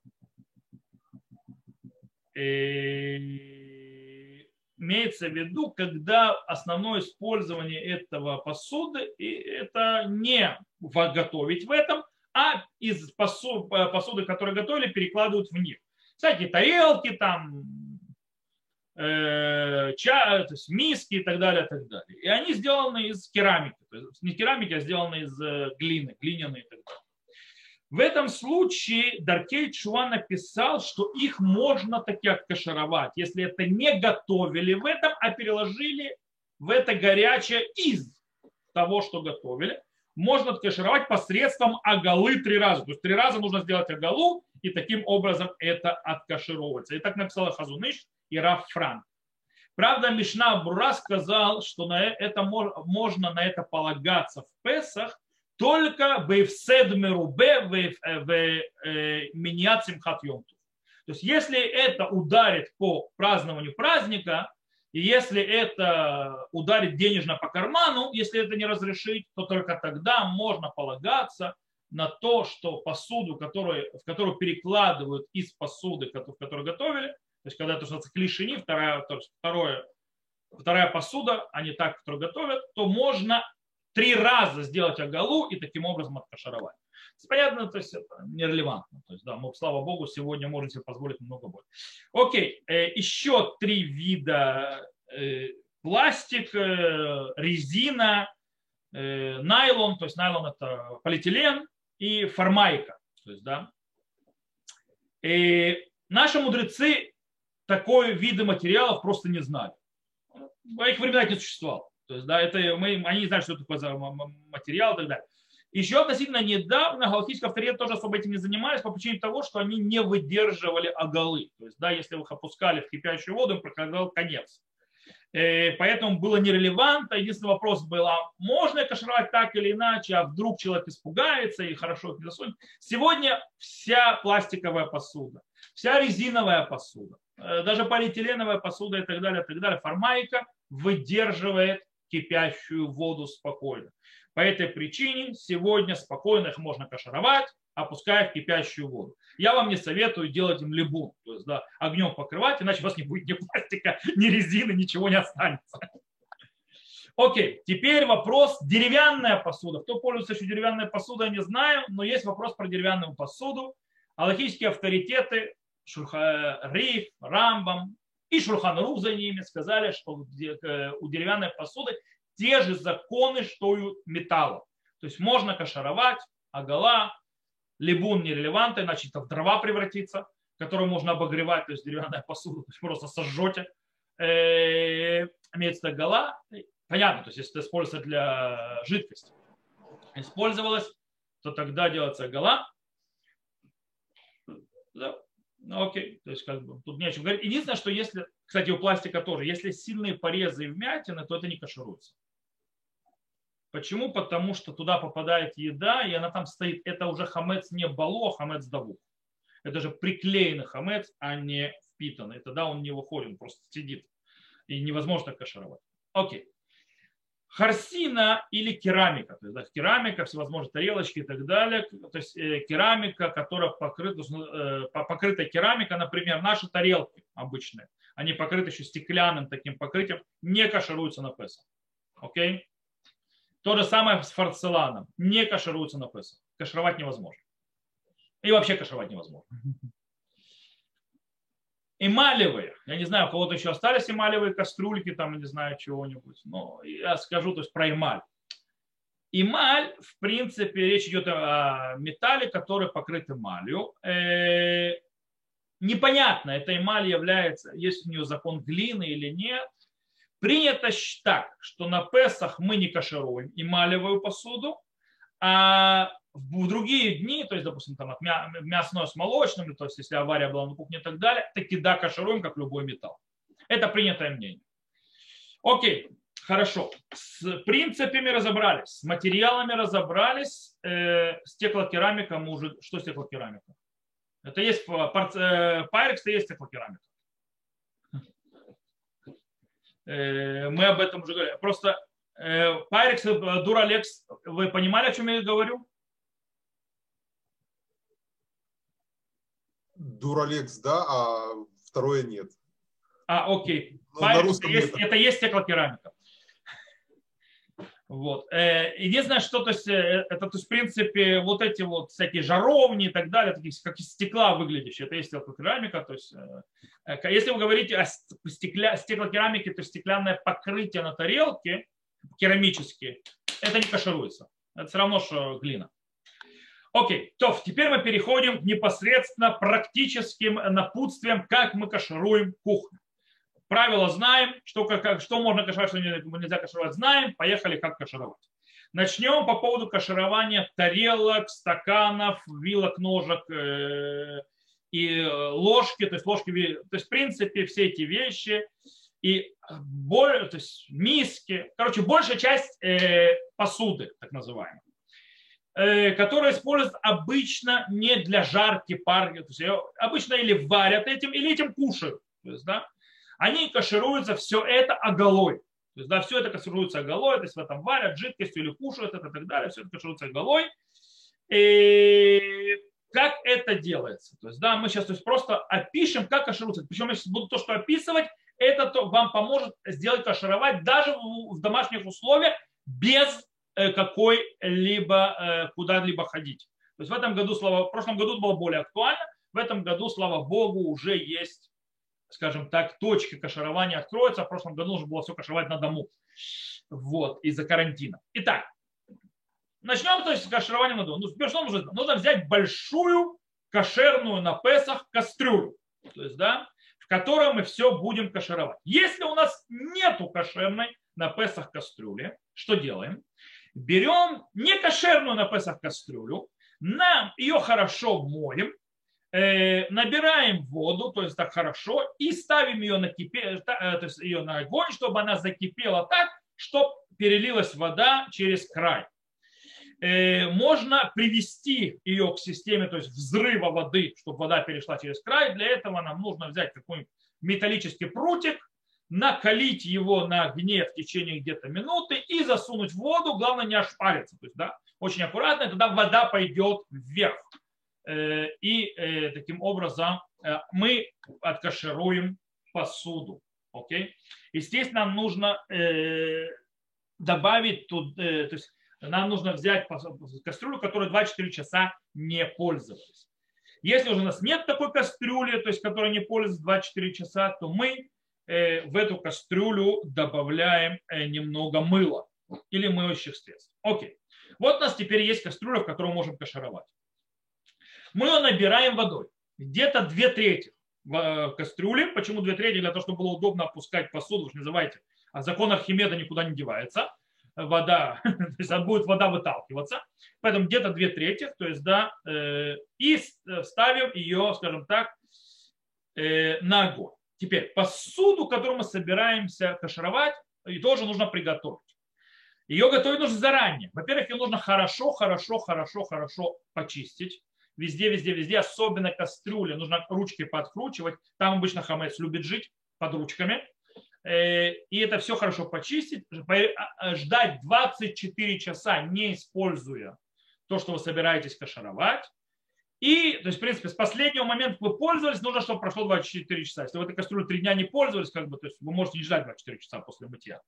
[SPEAKER 1] э, имеется в виду, когда основное использование этого посуды, и это не готовить в этом, а из посуды, которые готовили, перекладывают в них. Всякие тарелки, там, э, ча, то есть миски и так далее, и так далее. И они сделаны из керамики. То есть не керамики, а сделаны из э, глины, глиняные и так далее. В этом случае Даркей Чуа написал, что их можно таки откашировать, если это не готовили в этом, а переложили в это горячее из того, что готовили. Можно откашировать посредством агалы три раза. То есть три раза нужно сделать агалу, и таким образом это откашировывается. И так написал Хазуныш и Раф Франк. Правда, Мишна Бура сказал, что на это можно на это полагаться в Песах только бейфсед мерубе в э, миньят симхат То есть, если это ударит по празднованию праздника, и если это ударит денежно по карману, если это не разрешить, то только тогда можно полагаться на то, что посуду, которую, в которую перекладывают из посуды, в которую готовили, то есть, когда это что клишини, вторая, то есть второе, вторая посуда, не так, которую готовят, то можно три раза сделать агалу и таким образом откашаровать. Понятно, то есть это нерелевантно. То есть, да, мы, слава богу, сегодня можем себе позволить много больше. Окей, э, еще три вида э, пластик, э, резина, найлон, то есть найлон это полиэтилен и формайка. То есть, да. И наши мудрецы такой виды материалов просто не знали. В их временах не существовало. То есть, да, это мы, они не знают, что это такое за материал и так далее. Еще относительно недавно галактические авторитеты тоже особо этим не занимались по причине того, что они не выдерживали оголы. То есть, да, если их опускали в кипящую воду, им проходил конец. Э, поэтому было нерелевантно. Единственный вопрос был, а можно кашировать так или иначе, а вдруг человек испугается и хорошо их засунет. Сегодня вся пластиковая посуда, вся резиновая посуда, даже полиэтиленовая посуда и так далее, и так далее, формайка выдерживает кипящую воду спокойно. По этой причине сегодня спокойно их можно кашаровать, опуская в кипящую воду. Я вам не советую делать им либун, то есть да, огнем покрывать, иначе у вас не будет ни пластика, ни резины, ничего не останется. Окей, теперь вопрос деревянная посуда. Кто пользуется еще деревянной посудой, не знаю, но есть вопрос про деревянную посуду. Аллахические авторитеты Шурха, Риф, Рамбам и Шурхан за ними сказали, что у деревянной посуды те же законы, что и у металла. То есть можно кашаровать, агала, Либун нерелевантный, иначе это в дрова превратится, которую можно обогревать, то есть деревянная посуда, то есть просто сожжете. Э, имеется гола, понятно, то есть если это используется для жидкости, использовалась, то тогда делается гола. Ну, окей, то есть как бы тут не о чем говорить. Единственное, что если, кстати, у пластика тоже, если сильные порезы и вмятины, то это не кашируется. Почему? Потому что туда попадает еда, и она там стоит. Это уже хамец не бало, а хамец даву. Это же приклеенный хамец, а не впитанный. Тогда он не выходит, он просто сидит. И невозможно кашировать. Окей. Харсина или керамика. То есть, да, керамика, всевозможные тарелочки и так далее. То есть э, керамика, которая покрыта, э, покрыта керамика, например, наши тарелки обычные, они покрыты еще стеклянным таким покрытием, не кашируются на Песах. Окей? То же самое с фарцеланом. Не кашируются на Песах. Кашировать невозможно. И вообще кашировать невозможно. Эмалевые. Я не знаю, у кого-то еще остались эмалевые кастрюльки, там, не знаю, чего-нибудь. Но я скажу то есть, про эмаль. Эмаль, в принципе, речь идет о металле, который покрыт эмалью. Э, непонятно, эта эмаль является, есть у нее закон глины или нет. Принято так, что на Песах мы не кашируем эмалевую посуду, а в другие дни, то есть, допустим, там от мясное с молочным, то есть, если авария была на кухне и так далее, таки да, кашируем, как любой металл. Это принятое мнение. Окей, хорошо. С принципами разобрались, с материалами разобрались, э, стеклокерамика мы уже... Что стеклокерамика? Это есть, э, пайрекс, есть стеклокерамика. Э, мы об этом уже говорили. Просто Пайрекс, Дуралекс, вы понимали, о чем я говорю?
[SPEAKER 2] Дуралекс, да, а второе нет.
[SPEAKER 1] А, окей. Ну, на русском есть, это есть стеклокерамика. Вот. Э, единственное, что то есть, э, это, то есть, в принципе, вот эти вот всякие жаровни и так далее, такие, как из стекла выглядящие, это есть стеклокерамика. То есть, э, если вы говорите о стекля, стеклокерамике, то стеклянное покрытие на тарелке, керамические, это не кашируется. Это все равно, что глина. Окей, то теперь мы переходим непосредственно практическим напутствиям, как мы кашируем кухню. Правила знаем, что, как, что можно кашировать, что нельзя кашировать, знаем. Поехали, как кашировать. Начнем по поводу каширования тарелок, стаканов, вилок, ножек э, и ложки. То есть, ложки, то есть, в принципе, все эти вещи и более, то есть, миски. Короче, большая часть э, посуды, так называемой Э, которые используют обычно не для жарки парки, то есть обычно или варят этим, или этим кушают. То есть, да, они кашируются все это оголой. То есть, да, все это кашируется оголой, то есть в этом варят жидкостью или кушают это и так далее, все это кашируется оголой. И как это делается? То есть, да, мы сейчас то есть, просто опишем, как кашируется. Причем я сейчас буду то, что описывать, это то, вам поможет сделать кашировать даже в, домашних условиях без какой-либо э, куда-либо ходить. То есть в этом году, слава, в прошлом году было более актуально, в этом году, слава богу, уже есть, скажем так, точки каширования откроются. В прошлом году уже было все кашировать на дому. Вот, из-за карантина. Итак, начнем то есть, с каширования на дому. Ну, что нужно? Нужно взять большую кошерную на Песах кастрюлю. То есть, да, в которой мы все будем кашировать. Если у нас нету кошерной на Песах кастрюли, что делаем? Берем не кошерную на Песах кастрюлю, нам ее хорошо моем, э, набираем воду, то есть так хорошо, и ставим ее на, кипе, э, то есть ее на огонь, чтобы она закипела так, чтобы перелилась вода через край. Э, можно привести ее к системе, то есть взрыва воды, чтобы вода перешла через край. Для этого нам нужно взять какой-нибудь металлический прутик, накалить его на огне в течение где-то минуты и засунуть в воду, главное не ошпариться. То есть, да, очень аккуратно, тогда вода пойдет вверх. Э, и э, таким образом э, мы откашируем посуду. Окей? Естественно, нам нужно добавить тут, то есть нам нужно взять кастрюлю, которую 2-4 часа не пользовались. Если уже у нас нет такой кастрюли, то есть которая не пользуется 24 часа, то мы в эту кастрюлю добавляем э, немного мыла или моющих средств. Окей. Вот у нас теперь есть кастрюля, в которую можем кашировать. Мы ее набираем водой. Где-то две трети в э, кастрюле. Почему две трети? Для того, чтобы было удобно опускать посуду. Же не забывайте, а закон Архимеда никуда не девается. Вода, то есть будет вода выталкиваться. Поэтому где-то две трети, то есть, да, э, и ставим ее, скажем так, э, на огонь. Теперь посуду, которую мы собираемся кашировать, и тоже нужно приготовить. Ее готовить нужно заранее. Во-первых, ее нужно хорошо, хорошо, хорошо, хорошо почистить. Везде, везде, везде, особенно кастрюли, нужно ручки подкручивать. Там обычно хамец любит жить под ручками. Э, и это все хорошо почистить, а, а, ждать 24 часа, не используя то, что вы собираетесь кашировать. И, то есть, в принципе, с последнего момента вы пользовались, нужно, чтобы прошло 24 часа. Если вы этой кастрюлей 3 дня не пользовались, как бы, то есть вы можете не ждать 24 часа после мытья.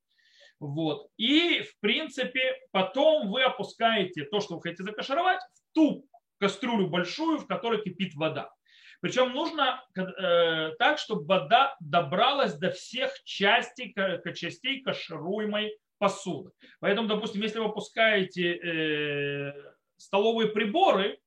[SPEAKER 1] Вот. И, в принципе, потом вы опускаете то, что вы хотите закашировать, в ту кастрюлю большую, в которой кипит вода. Причем нужно э, так, чтобы вода добралась до всех частей, частей кашируемой посуды. Поэтому, допустим, если вы опускаете э, столовые приборы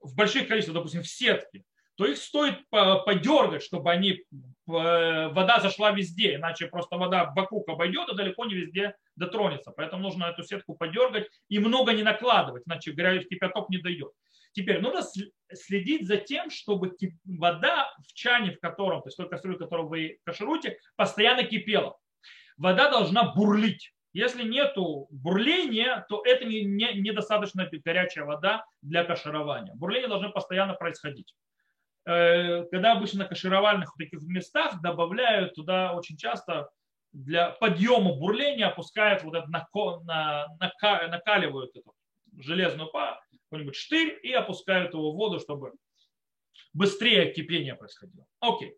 [SPEAKER 1] в больших количествах, допустим, в сетке, то их стоит подергать, чтобы они, э, вода зашла везде, иначе просто вода вокруг обойдет и далеко не везде дотронется. Поэтому нужно эту сетку подергать и много не накладывать, иначе горячий кипяток не дойдет. Теперь нужно следить за тем, чтобы вода в чане, в котором, то есть той кастрюле, в которой вы кашируете, постоянно кипела. Вода должна бурлить. Если нет бурления, то это недостаточно не, не горячая вода для каширования. Бурление должно постоянно происходить. Э, когда обычно на кашировальных таких местах добавляют туда очень часто для подъема бурления опускают вот это, накаливают эту железную какой-нибудь штырь и опускают его в воду, чтобы быстрее кипение происходило. Окей.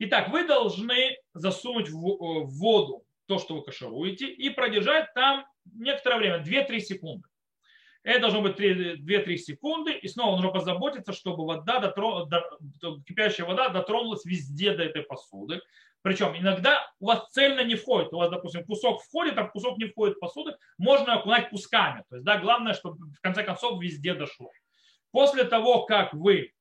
[SPEAKER 1] Итак, вы должны засунуть в э, воду то, что вы кашируете, и продержать там некоторое время, 2-3 секунды. Это должно быть 2-3 секунды, и снова нужно позаботиться, чтобы вода дотрон... кипящая вода дотронулась везде до этой посуды. Причем иногда у вас цельно не входит. У вас, допустим, кусок входит, а кусок не входит в посуду. Можно окунать кусками. То есть, да, главное, чтобы в конце концов везде дошло. После того, как вы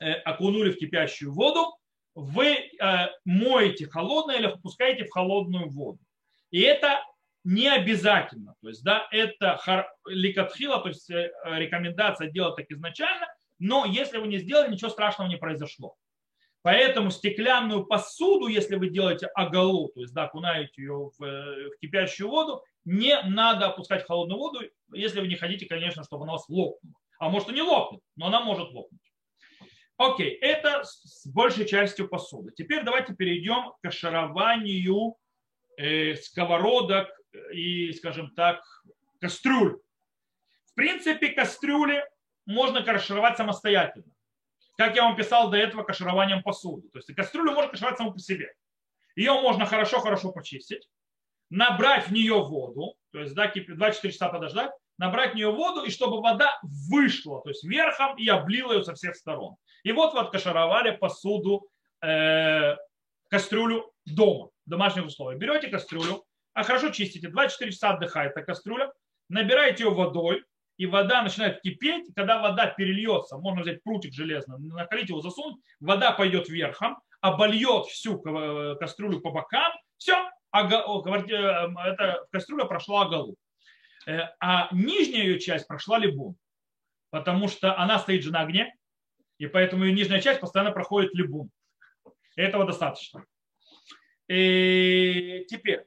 [SPEAKER 1] э, окунули в кипящую воду, вы э, моете холодное или опускаете в холодную воду. И это не обязательно. То есть, да, это ликатхила, то есть э, рекомендация делать так изначально, но если вы не сделали, ничего страшного не произошло. Поэтому стеклянную посуду, если вы делаете оголу, то есть да, окунаете ее в, э, в кипящую воду, не надо опускать в холодную воду, если вы не хотите, конечно, чтобы она у вас лопнула. А может и не лопнет, но она может лопнуть. Окей, это с большей частью посуды. Теперь давайте перейдем к кашированию э, сковородок и, скажем так, кастрюль. В принципе, кастрюли можно кашировать самостоятельно как я вам писал до этого, кашированием посуды. То есть кастрюлю можно кашировать саму по себе. Ее можно хорошо-хорошо почистить, набрать в нее воду, то есть да, 2-4 часа подождать, набрать в нее воду, и чтобы вода вышла, то есть верхом, и облила ее со всех сторон. И вот вы откашировали посуду, э, кастрюлю дома, в домашних условиях. Берете кастрюлю, а хорошо чистите, 2-4 часа отдыхает эта кастрюля, набираете ее водой, и вода начинает кипеть, когда вода перельется, можно взять прутик железный, накалить его, засунуть, вода пойдет вверхом, обольет всю кастрюлю по бокам, все, эта кастрюля прошла оголу. Э, а нижняя ее часть прошла либун, потому что она стоит же на огне, и поэтому ее нижняя часть постоянно проходит либун. Этого достаточно. И теперь,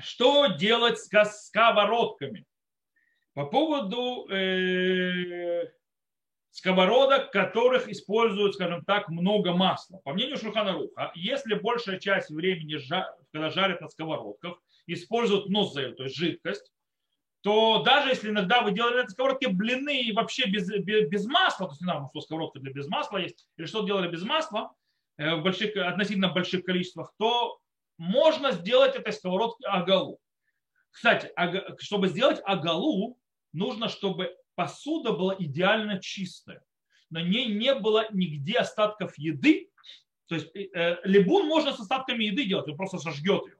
[SPEAKER 1] что делать с сковородками? По поводу э, сковородок, которых используют, скажем так, много масла. По мнению Шуханаруха, если большая часть времени, когда жарят на сковородках, используют нозель, то есть жидкость, то даже если иногда вы делали на этой сковородке блины и вообще без, без, без масла, то есть не знаю, что сковородка для без масла есть, или что делали без масла, э, в больших, относительно больших количествах, то можно сделать этой сковородкой агалу. Кстати, чтобы сделать агалу, нужно, чтобы посуда была идеально чистая. На ней не было нигде остатков еды. То есть э, э либун можно с остатками еды делать, он просто сожгет ее.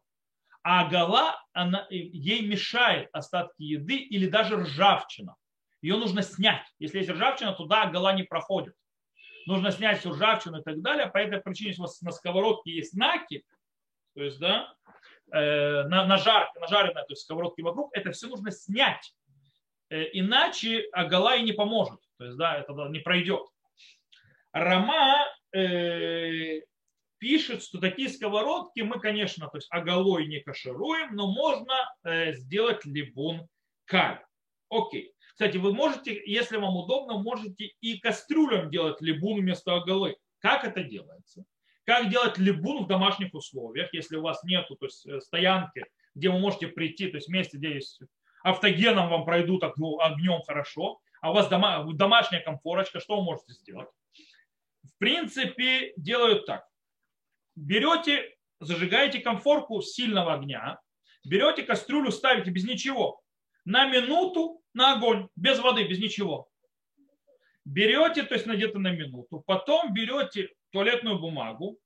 [SPEAKER 1] А гала, она, ей мешает остатки еды или даже ржавчина. ее нужно снять. Если есть ржавчина, туда гола не проходит. Нужно снять всю ржавчину и так далее. По этой причине, если у вас на сковородке есть накипь, то есть, да, э, на, на, жар, нажаренная, то есть сковородки вокруг, это все нужно снять. Э, иначе гола и не поможет. То есть, да, это не пройдет. Рама э, пишет, что такие сковородки мы, конечно, то есть оголой не кашируем, но можно э, сделать либун каль. Окей. Кстати, вы можете, если вам удобно, можете и кастрюлям делать либун вместо оголы. Как это делается? Как делать либун в домашних условиях, если у вас нету то есть, э, стоянки, где вы можете прийти, то есть месте, где есть автогеном вам пройдут огнем хорошо, а у вас дома, домашняя комфорочка, что вы можете сделать? В принципе, делают так берете, зажигаете конфорку сильного огня, берете кастрюлю, ставите без ничего, на минуту на огонь, без воды, без ничего. Берете, то есть где-то на минуту, потом берете туалетную бумагу,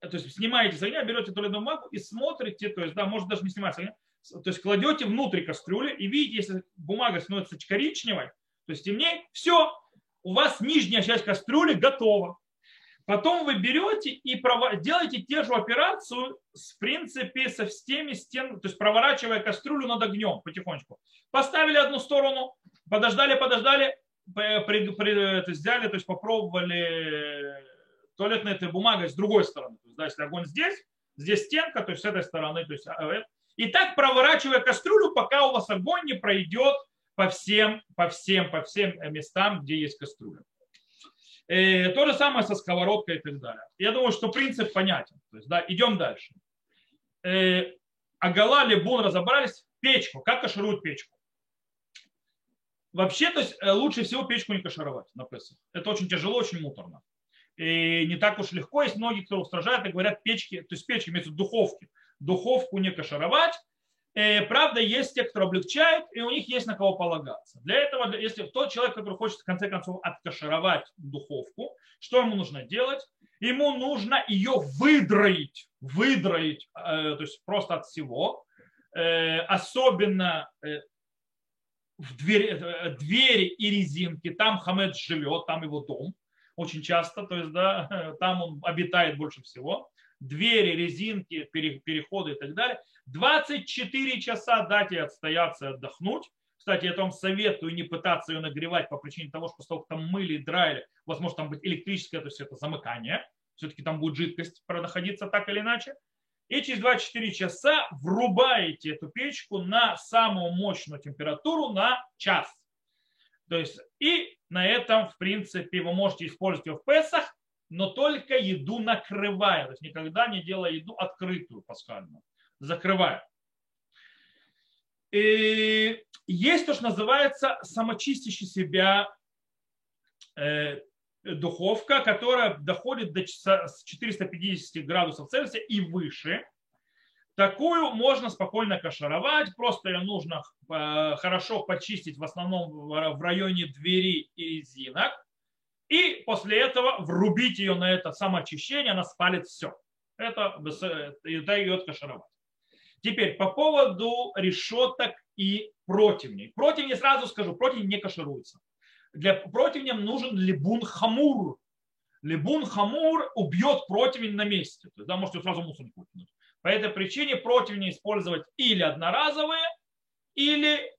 [SPEAKER 1] то есть снимаете с огня, берете туалетную бумагу и смотрите, то есть, да, может даже не снимать с огня, то есть кладете внутрь кастрюли и видите, если бумага становится коричневой, то есть темнее, все, у вас нижняя часть кастрюли готова. Потом вы берете и делаете те же операцию, в принципе, со всеми стен, то есть проворачивая кастрюлю над огнем потихонечку. Поставили одну сторону, подождали, подождали, при, при, то есть взяли, то есть попробовали туалетной этой бумагой с другой стороны. То есть, да, если огонь здесь, здесь стенка, то есть с этой стороны. То есть, а, э, и так проворачивая кастрюлю, пока у вас огонь не пройдет по всем, по всем, по всем местам, где есть кастрюля. Э, то же самое со сковородкой и так далее. Я думаю, что принцип понятен. То есть, да, идем дальше. Э, Агала, Лебун разобрались. Печку. Как кашируют печку? Вообще, то есть э, лучше всего печку не кашировать на Песах. Это очень тяжело, очень муторно. И не так уж легко. Есть многие, кто устражает и говорят, печки, то есть печки, имеется в духовки. Духовку не кашировать, Э, правда, есть те, кто облегчает, и у них есть на кого полагаться. Для этого, если тот человек, который хочет в конце концов откашировать духовку, что ему нужно делать? Ему нужно ее выдроить, выдроить, э, то есть просто от всего, э, особенно в двери, двери и резинки, там Хамед живет, там его дом, очень часто, то есть, да, там он обитает больше всего, двери, резинки, переходы и так далее – 24 часа дать ей отстояться отдохнуть. Кстати, я вам советую не пытаться ее нагревать по причине того, что столько там мыли и драили, возможно, там будет электрическое, то есть это замыкание. Все-таки там будет жидкость находиться так или иначе. И через 24 часа врубаете эту печку на самую мощную температуру на час. То есть и на этом, в принципе, вы можете использовать ее в Песах, но только еду накрывая. То есть никогда не делая еду открытую пасхальную закрываю. И есть то, что называется самочистящий себя э, духовка, которая доходит до 450 градусов Цельсия и выше. Такую можно спокойно кашаровать, просто ее нужно э, хорошо почистить в основном в районе двери и резинок. И после этого врубить ее на это самоочищение, она спалит все. Это, это ее откашаровать. Теперь по поводу решеток и противней. Противни, сразу скажу, противни не кашируются. Для противня нужен либун хамур. Либун хамур убьет противень на месте. То есть, да, можете сразу мусор выкинуть. По этой причине противни использовать или одноразовые, или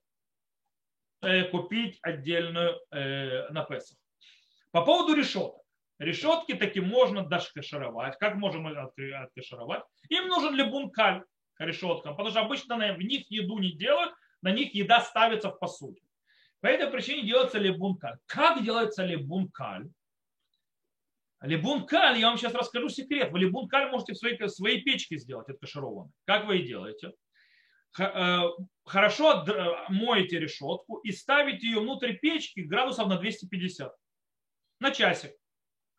[SPEAKER 1] э, купить отдельную э, на Песах. По поводу решеток. Решетки таки можно даже кашировать. Как можем мы откашировать? Им нужен либун каль решеткам, потому что обычно в них еду не делают, на них еда ставится в посуде. По этой причине делается лебункаль. Как делается лебункаль? Лебункаль, я вам сейчас расскажу секрет. Вы лебункаль можете в своей, своей печке сделать, это кашированный. Как вы и делаете? Э, хорошо моете решетку и ставите ее внутрь печки градусов на 250. На часик.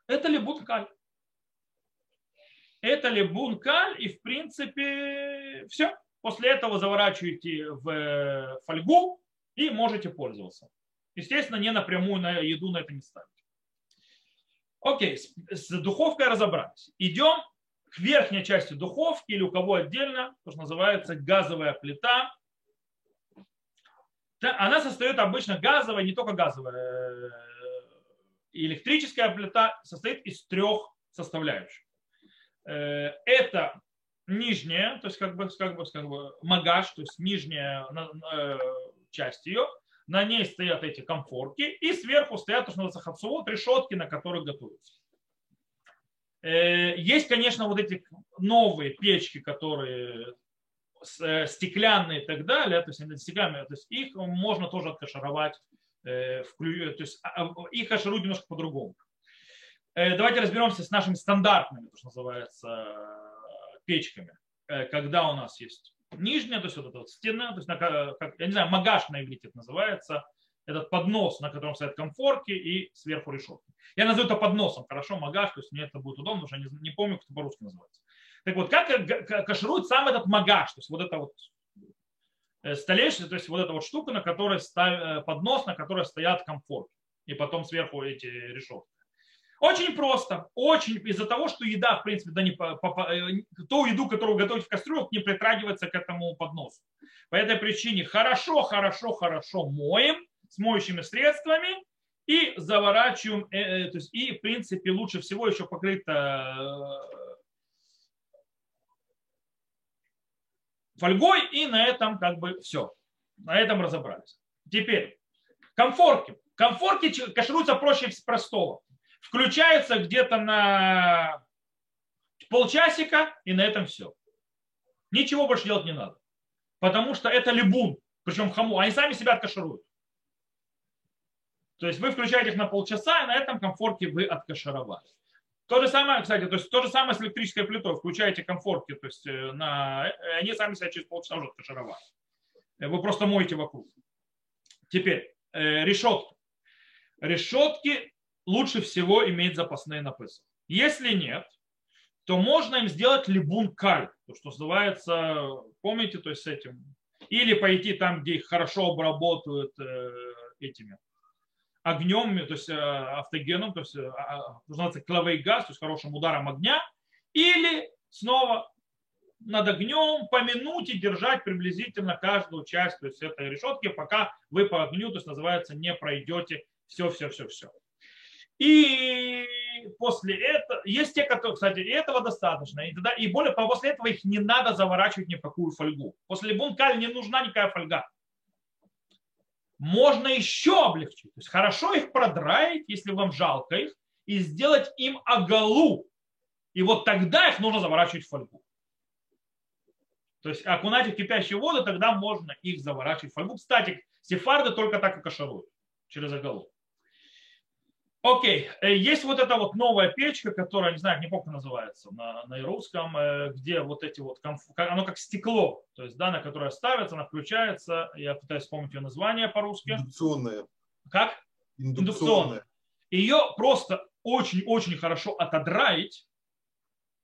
[SPEAKER 1] Это лебункаль это лебун каль, и в принципе все. После этого заворачиваете в э, фольгу и можете пользоваться. Естественно, не напрямую на еду на это не ставить. Окей, с, духовкой разобрались. Идем к верхней части духовки или у кого отдельно, то, что называется газовая плита. Она состоит обычно газовая, не только газовая, электрическая плита состоит из трех составляющих. Это нижняя, то есть как бы, как бы, как бы магаш, то есть нижняя часть ее, на ней стоят эти комфорки, и сверху стоят, то, что называется хацуот, решетки, на которых готовятся. Э, есть, конечно, вот эти новые печки, которые э, стеклянные и так далее, то есть, стеклянные, то есть их можно тоже откашировать, э, то есть а, а, их кашируют немножко по-другому. Давайте разберемся с нашими стандартными, то, что называется, печками. Когда у нас есть нижняя, то есть вот эта вот стена, то есть, как, я не знаю, магаш на иврите это называется, этот поднос, на котором стоят комфорки и сверху решетки. Я назову это подносом, хорошо, магаш, то есть мне это будет удобно, потому что я не, не помню, как это по-русски называется. Так вот, как каширует сам этот магаш, то есть вот это вот э, столешница, то есть вот эта вот штука, на которой став, э, поднос, на которой стоят комфорки, и потом сверху эти решетки. Очень просто. Очень из-за того, что еда, в принципе, да не по, по, э, ту еду, которую готовить в кастрюлях, не притрагивается к этому подносу. По этой причине хорошо, хорошо, хорошо моем с моющими средствами и заворачиваем, э, э, то есть, и в принципе лучше всего еще покрыто э, фольгой, и на этом как бы все. На этом разобрались. Теперь, комфорки. Комфорки кашируются проще простого включается где-то на полчасика, и на этом все. Ничего больше делать не надо. Потому что это либун, причем хаму. Они сами себя откашируют. То есть вы включаете их на полчаса, и на этом комфорте вы откашировали. То же самое, кстати, то есть то же самое с электрической плитой. Включаете комфорки, то есть э, на, э, они сами себя через полчаса уже откашировали. Э, вы просто моете вокруг. Теперь решетки. Решетки лучше всего иметь запасные на Песах. Если нет, то можно им сделать либун каль, то, что называется, помните, то есть с этим. Или пойти там, где их хорошо обработают э, этими огнем, то есть э, автогеном, то есть э, а, называется клавей газ, то есть хорошим ударом огня, или снова над огнем по минуте держать приблизительно каждую часть то есть этой решетки, пока вы по огню, то есть называется, не пройдете все, все, все, все. И после этого, есть те, которые, кстати, и этого достаточно. И, тогда, и более после этого их не надо заворачивать ни в какую фольгу. После бункаль не нужна никакая фольга. Можно еще облегчить. То есть хорошо их продраить, если вам жалко их, и сделать им оголу. И вот тогда их нужно заворачивать в фольгу. То есть окунать их в кипящую воду, тогда можно их заворачивать в фольгу. Кстати, сефарды только так и кашируют, через оголу. Окей, э, есть вот эта вот новая печка, которая, не знаю, не помню, как называется на, на русском, э, где вот эти вот, оно как стекло, то есть, да, на которое ставится, она включается, я пытаюсь вспомнить ее название по-русски.
[SPEAKER 2] Индукционная.
[SPEAKER 1] Как? Индукционная. Ее просто очень-очень хорошо отодраить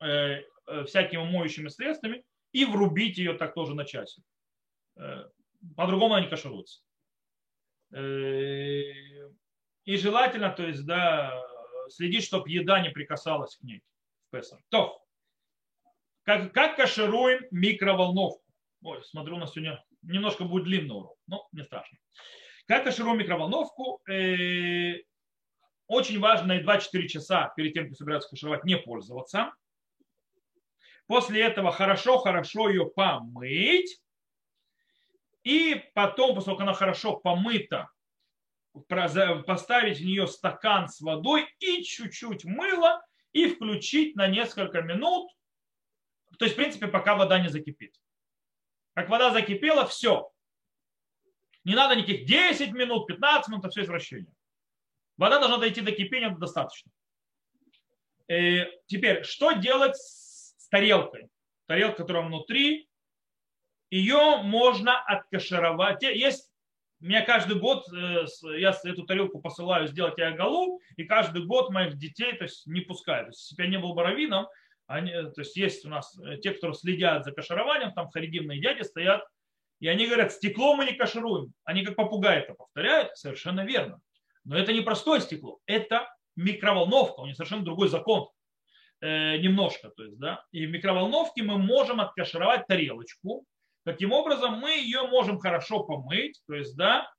[SPEAKER 1] э, э, всякими моющими средствами и врубить ее так тоже на часик. Э, по-другому она не кашируется. Э, и желательно, то есть, да, следить, чтобы еда не прикасалась к ней в Песах. То, как, как кашируем микроволновку? Ой, смотрю, у нас сегодня немножко будет длинный урок, но не страшно. Как кашируем микроволновку? Э, очень важно и 2-4 часа перед тем, как собираются кашировать, не пользоваться. После этого хорошо-хорошо ее помыть. И потом, как она хорошо помыта, поставить в нее стакан с водой и чуть-чуть мыла и включить на несколько минут. То есть, в принципе, пока вода не закипит. Как вода закипела, все. Не надо никаких 10 минут, 15 минут, это все извращение. Вода должна дойти до кипения, это достаточно. И э, теперь, что делать с тарелкой? Тарелка, которая внутри, ее можно откашировать. Есть меня каждый год, э, я эту тарелку посылаю сделать агалу, и каждый год моих детей то есть, не пускают. То есть, если бы я не был боровином, они, то есть есть у нас э, те, кто следят за кашированием, там харидимные дяди стоят, и они говорят, стекло мы не кашируем. Они как попугаи это повторяют, совершенно верно. Но это не простое стекло, это микроволновка, у них совершенно другой закон. Э, немножко, то есть, да. И в микроволновке мы можем откашировать тарелочку, Таким образом, мы ее можем хорошо помыть, то есть, да,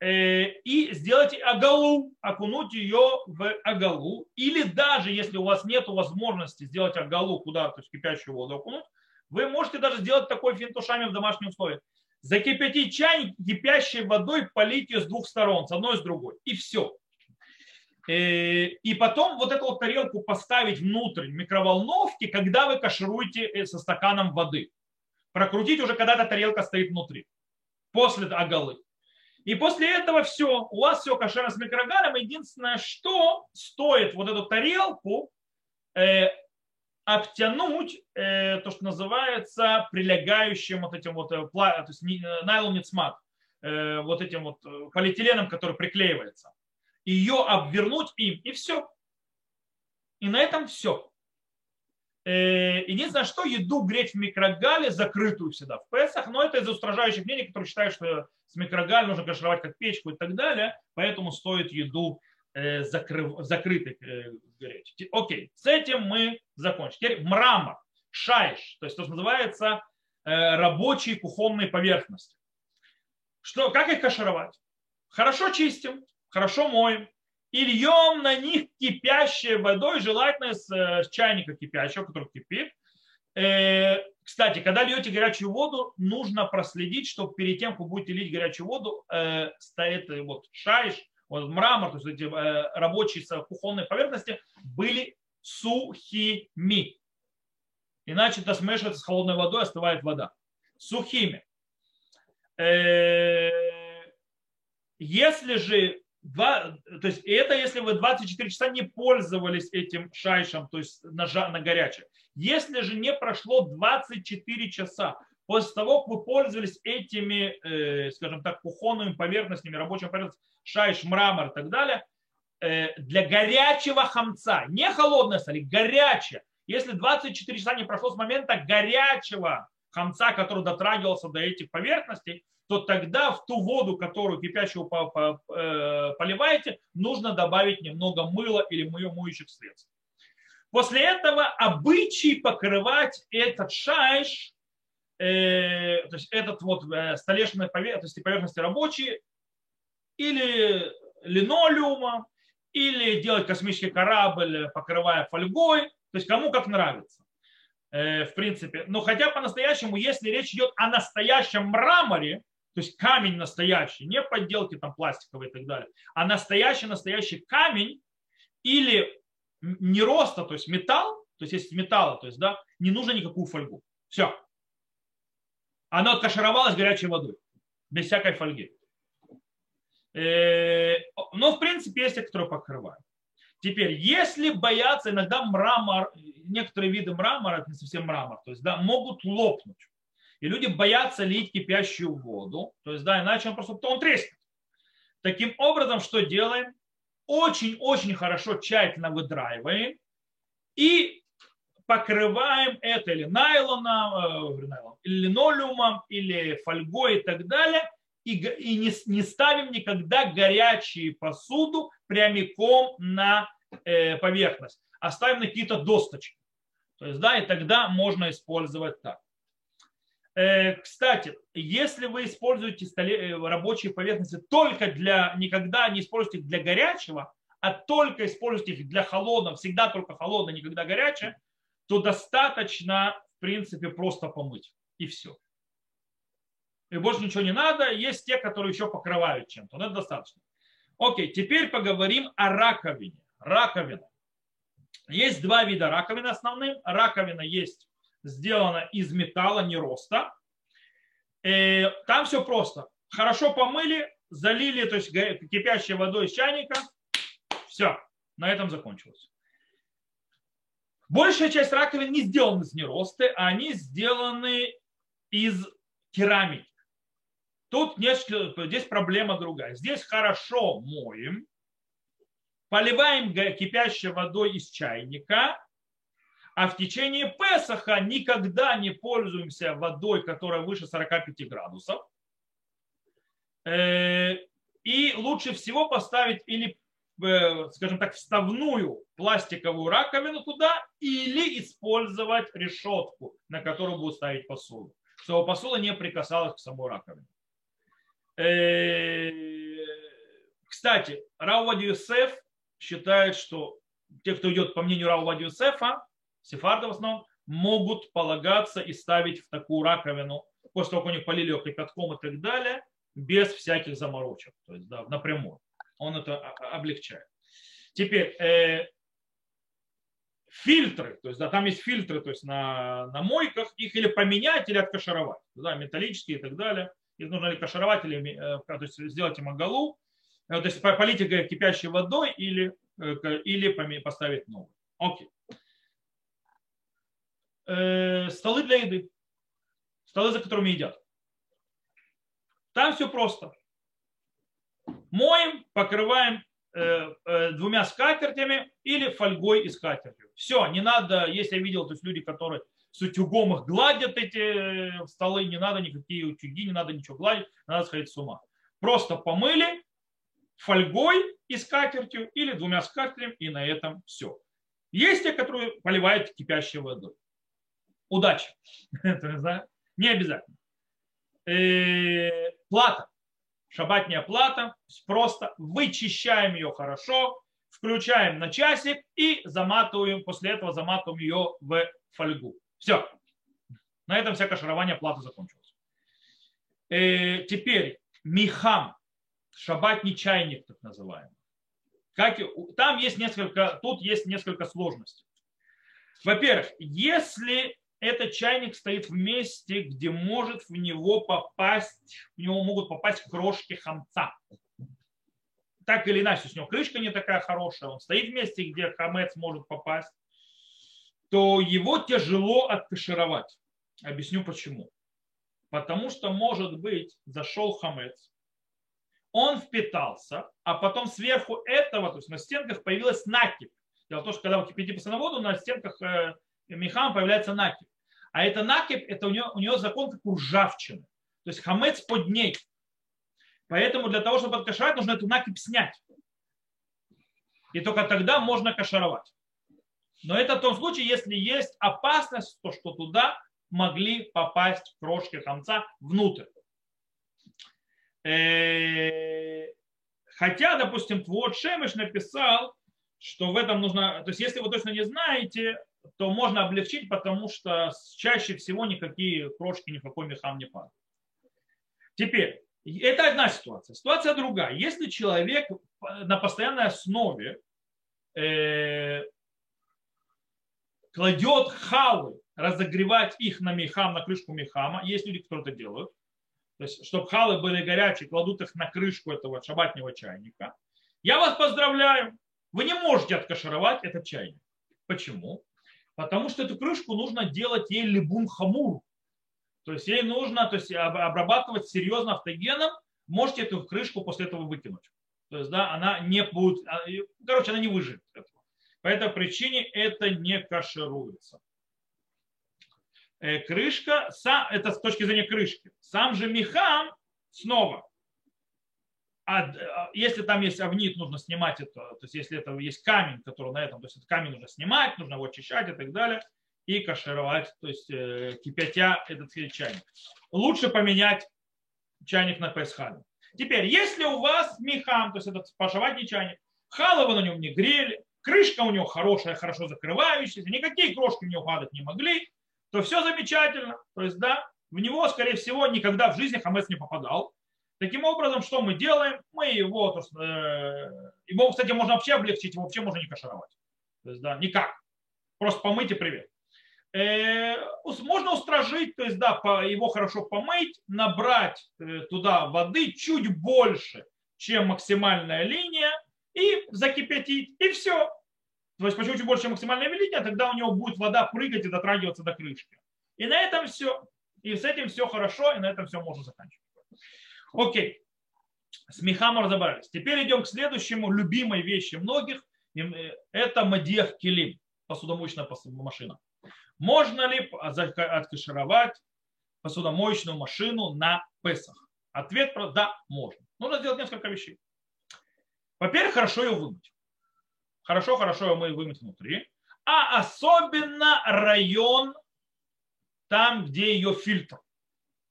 [SPEAKER 1] э, и сделать агалу, окунуть ее в агалу. Или даже если у вас нет возможности сделать агалу куда, то есть кипящую воду окунуть, вы можете даже сделать такой финт ушами в домашних условиях. Закипятить чайник кипящей водой, полить ее с двух сторон, с одной и с другой. И все. Э, и потом вот эту вот тарелку поставить внутрь микроволновки, когда вы кашируете э, со стаканом воды. Прокрутить уже, когда эта тарелка стоит внутри. После агалы. И после этого все, у вас все кошерно с микрогаром. Единственное, что стоит вот эту тарелку э, обтянуть, э, то, что называется прилегающим вот этим вот, э, то есть э, найлон ницмат, э, вот этим вот э, полиэтиленом, который приклеивается ее обвернуть им, и все. И на этом все. Э, единственное, что еду греть в микрогале закрытую всегда в Песах, но это из устражающих мнений, которые считают, что с микрогаль нужно кашировать как печку и так далее, поэтому стоит еду э, закрыв, закрытой э, греть. Окей, с этим мы закончим. Теперь мрамор, шайш, то есть то, что называется рабочие кухонные поверхности. Что, как их кашировать? Хорошо чистим, хорошо моем, и льем на них кипящей водой, желательно с э, чайника кипящего, который кипит. Э, кстати, когда льете горячую воду, нужно проследить, чтобы перед тем, как будете лить горячую воду, э, стоит вот шайш, вот мрамор, то есть эти рабочие кухонные поверхности были сухими. Иначе это смешивается с холодной водой, остывает вода. Сухими. Если же Два, то есть это если вы 24 часа не пользовались этим шайшем, то есть на, на горячее. Если же не прошло 24 часа после того, как вы пользовались этими, э, скажем так, кухонными поверхностями, рабочими поверхностями, шайш, мрамор и так далее, э, для горячего хамца, не холодная соль, горячая. Если 24 часа не прошло с момента горячего хамца, который дотрагивался до этих поверхностей, то тогда в ту воду, которую кипящую э, поливаете, нужно добавить немного мыла или моющих средств. После этого обычай покрывать этот шайш, э, то есть этот вот э, столешные поверхности, поверхности рабочие, или линолеума, или делать космический корабль, покрывая фольгой, то есть кому как нравится. Э, в принципе. Но хотя по-настоящему, если речь идет о настоящем мраморе, то есть камень настоящий, не подделки там пластиковые и так далее, а настоящий настоящий камень или не роста, то есть металл, то есть если металла, то есть да, не нужно никакую фольгу. Все. Она откашировалась горячей водой, без всякой фольги. Э, но в принципе есть те, которые покрывают. Теперь, если бояться, иногда мрамор, некоторые виды мрамора, это не совсем мрамор, то есть да, могут лопнуть. И люди боятся лить кипящую воду. То есть, да, иначе он просто он треснет. Таким образом, что делаем? Очень-очень хорошо, тщательно выдраиваем и покрываем это или найлоном, э, или линолеумом, или фольгой и так далее, и, и не, не ставим никогда горячие посуду прямиком на э, поверхность, а ставим на какие-то досточки. То есть, да, и тогда можно использовать так. Э, кстати, если вы используете э, рабочие поверхности только для, никогда не используйте их для горячего, а только используйте их для холодного, всегда только холодное, никогда горячее, то достаточно, в принципе, просто помыть. И все. И больше ничего не надо. Есть те, которые еще покрывают чем-то. Но это достаточно. Окей, теперь поговорим о раковине. Раковина. Есть два вида раковины основных. Раковина есть сделана из металла, не роста. Э, там все просто. Хорошо помыли, залили, то есть кипящей водой из чайника. Все, на этом закончилось. Большая часть раковин не сделаны из неросты, а они сделаны из керамики. Тут несколько, здесь проблема другая. Здесь хорошо моем, поливаем кипящей водой из чайника, а в течение Песаха никогда не пользуемся водой, которая выше 45 градусов. Э, и лучше всего поставить или, э, скажем так, вставную пластиковую раковину туда, или использовать решетку, на которую будут ставить посуду. чтобы посуда не прикасалась к самой раковине. Э, кстати, Рауад Юсеф считает, что те, кто идет по мнению Рауад Юсефа, сефарды в основном, могут полагаться и ставить в такую раковину, после того, как у них полили ее кипятком и так далее, без всяких заморочек, то есть да, напрямую. Он это облегчает. Теперь, э, фильтры, то есть да, там есть фильтры, то есть на, на мойках, их или поменять, или откашировать, да, металлические и так далее. Их нужно ли кашировать, или э, то есть сделать им оголу, э, то есть полить кипящей водой или, э, или поставить новый. Окей. Столы для еды. Столы, за которыми едят. Там все просто. Моем, покрываем Э, э, двумя скатертями или фольгой и скатертью. Все, не надо, если я видел, то есть люди, которые с утюгом их гладят эти э, столы, не надо никакие утюги, не надо ничего гладить, надо сходить с ума. Просто помыли фольгой и скатертью или двумя скатертями, и на этом все. Есть те, которые поливают кипящей водой. Удачи. Не обязательно. Плата шабатняя плата, просто вычищаем ее хорошо, включаем на часик и заматываем, после этого заматываем ее в фольгу. Все. На этом вся каширование платы закончилось. Э, теперь михам, шабатний чайник, так называемый. Как, там есть несколько, тут есть несколько сложностей. Во-первых, если этот чайник стоит в месте, где может в него попасть, в него могут попасть крошки хамца. Так или иначе, у него крышка не такая хорошая, он стоит в месте, где хамец может попасть, то его тяжело откашировать. Объясню почему. Потому что, может быть, зашел хамец, он впитался, а потом сверху этого, то есть на стенках появилась накипь. Дело в том, что когда вы кипятите на воду, на стенках э, мехам появляется накипь. А это накипь, это у нее, у нее закон как у ржавчины. То есть хамец под ней. Поэтому для того, чтобы откашировать, нужно эту накипь снять. И только тогда можно кашаровать. Но это в том случае, если есть опасность, то что туда могли попасть крошки хамца внутрь. Э, хотя, допустим, Твот Шемеш написал, что в этом нужно, то есть если вы точно не знаете, то можно облегчить, потому что чаще всего никакие крошки, никакой мехам не падают. Теперь, это одна ситуация. Ситуация другая. Если человек на постоянной основе э, кладет халы, разогревать их на мехам, на крышку мехама, есть люди, которые это делают, то есть, чтобы халы были горячие, кладут их на крышку этого шабатнего чайника. Я вас поздравляю, вы не можете откашировать этот чайник. Почему? Потому что эту крышку нужно делать ей либун хамур. То есть ей нужно то есть, обрабатывать серьезно автогеном. Можете эту крышку после этого выкинуть. То есть, да, она не будет, а, короче, она не выживет. По этой причине это не кашируется. Э, крышка, это с точки зрения крышки. Сам же мехам снова а, а если там есть авнит, нужно снимать это, то есть если это есть камень, который на этом, то есть этот камень нужно снимать, нужно его очищать и так далее, и кашировать, то есть э, кипятя этот чайник. Лучше поменять чайник на песхаль. Теперь, если у вас мехам, то есть этот пошивательный чайник, халовы на нем не грели, крышка у него хорошая, хорошо закрывающаяся, никакие крошки в него падать не могли, то все замечательно. То есть, да, в него, скорее всего, никогда в жизни хамец не попадал. Таким образом, что мы делаем? Мы его, то есть, э, его, кстати, можно вообще облегчить, его вообще можно не кашировать. То есть, да, никак. Просто помыть и привет. Э, можно устражить, то есть, да, по, его хорошо помыть, набрать э, туда воды чуть больше, чем максимальная линия, и закипятить, и все. То есть, почему чуть больше, чем максимальная линия, тогда у него будет вода прыгать и дотрагиваться до крышки. И на этом все. И с этим все хорошо, и на этом все можно заканчивать. Окей. С Михамом разобрались. Теперь идем к следующему любимой вещи многих. Э, это мадиях килим, посудомоечная машина. Можно ли откашировать посудомоечную машину на Песах? Ответ – да, можно. Нужно сделать несколько вещей. Во-первых, хорошо ее вымыть. Хорошо, хорошо ее вымыть внутри. А особенно район там, где ее фильтр.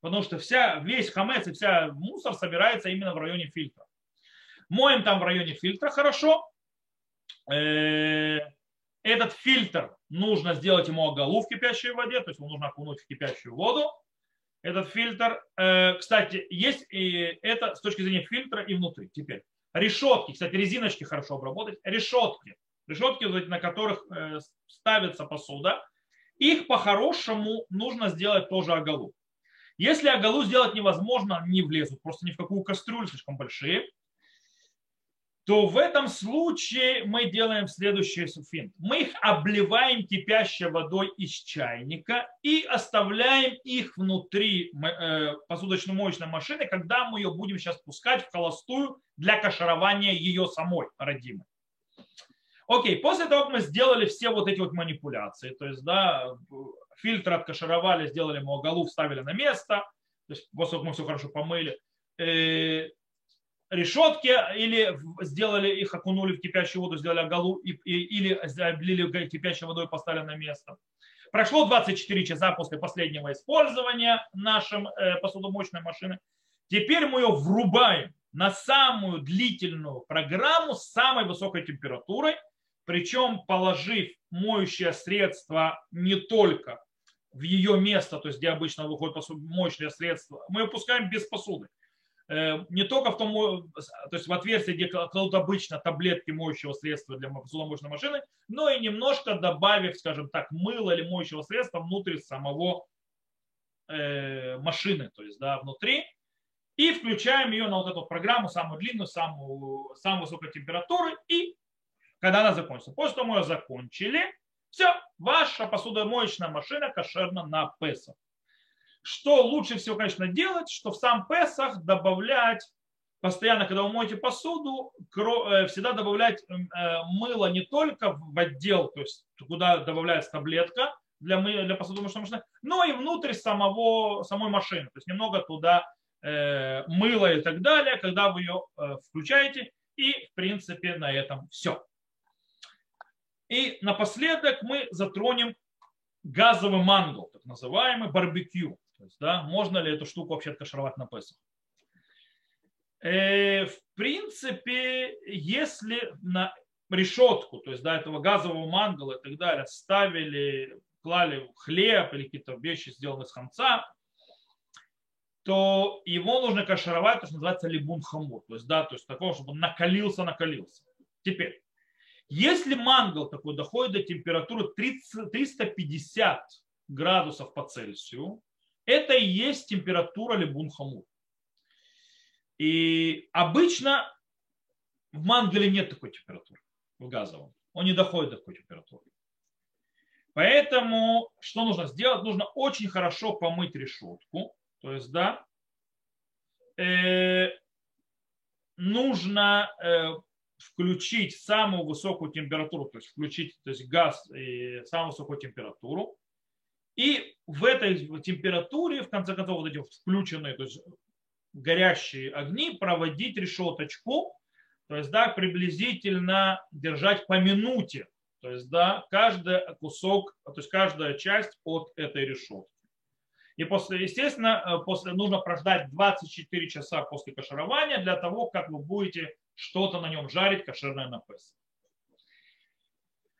[SPEAKER 1] Потому что вся, весь хамец и вся мусор собирается именно в районе фильтра. Моем там в районе фильтра хорошо. Э, этот фильтр нужно сделать ему оголу в кипящей воде, то есть его нужно окунуть в кипящую воду. Этот фильтр, э, кстати, есть и это с точки зрения фильтра и внутри. Теперь решетки, кстати, резиночки хорошо обработать. Решетки, решетки, на которых э, ставится посуда, их по-хорошему нужно сделать тоже оголу. Если оголу сделать невозможно, не влезут, просто ни в какую кастрюлю слишком большие, то в этом случае мы делаем следующий финт. Мы их обливаем кипящей водой из чайника и оставляем их внутри э, посудочно-моечной машины, когда мы ее будем сейчас пускать в холостую для каширования ее самой родимой. Окей, после того, как мы сделали все вот эти вот манипуляции, то есть, да, фильтр откашировали, сделали ему голову, вставили на место, то есть после того, как мы все хорошо помыли, э, решетки или сделали их, окунули в кипящую воду, сделали оголу и, и, или облили кипящей водой и поставили на место. Прошло 24 часа после последнего использования нашей э, посудомоечной машины. Теперь мы ее врубаем на самую длительную программу с самой высокой температурой, причем положив моющее средство не только в ее место, то есть где обычно выходит моющее средство, мы ее пускаем без посуды. Э, не только в том, то есть в отверстие, где кладут обычно таблетки моющего средства для посудомоечной машины, но и немножко добавив, скажем так, мыло или моющего средства внутрь самого э, машины, то есть да, внутри, и включаем ее на вот эту программу, самую длинную, самую, самую высокой температуры, и когда она закончится. После того, мы ее закончили, все, ваша посудомоечная машина кошерна на Песах. Что лучше всего, конечно, делать, что в сам Песах добавлять постоянно, когда вы моете посуду, э, всегда добавлять э, мыло не только в отдел, то есть куда добавляется таблетка для, для посудомоечной машины, но и внутрь самого, самой машины. То есть немного туда э, мыла и так далее, когда вы ее включаете. И, в принципе, на этом все. И напоследок мы затронем газовый мангал, так называемый барбекю. То есть, да, можно ли эту штуку вообще откашировать на Песах? Э, в принципе, если на решетку, то есть до да, этого газового мангала и так далее, ставили, клали хлеб или какие-то вещи, сделанные из хамца, то его нужно кашировать, то, что называется либун хамур. То есть, да, то есть такого, чтобы он накалился, накалился. Теперь, если мангал такой доходит до температуры 30, 350 градусов по Цельсию, это и есть температура либун хамур. И обычно в мангале нет такой температуры, в газовом. Он не доходит до такой температуры. Поэтому что нужно сделать? Нужно очень хорошо помыть решетку. То есть, да, э, нужно э, включить самую высокую температуру, то есть включить то есть газ и самую высокую температуру. И в этой температуре, в конце концов, вот эти включенные, то есть горящие огни, проводить решеточку, то есть, да, приблизительно держать по минуте, то есть, да, каждый кусок, то есть каждая часть от этой решетки. И после, естественно, э, после, нужно прождать 24 часа после каширования для того, как вы будете что-то на нем жарить, кошерное на Песах.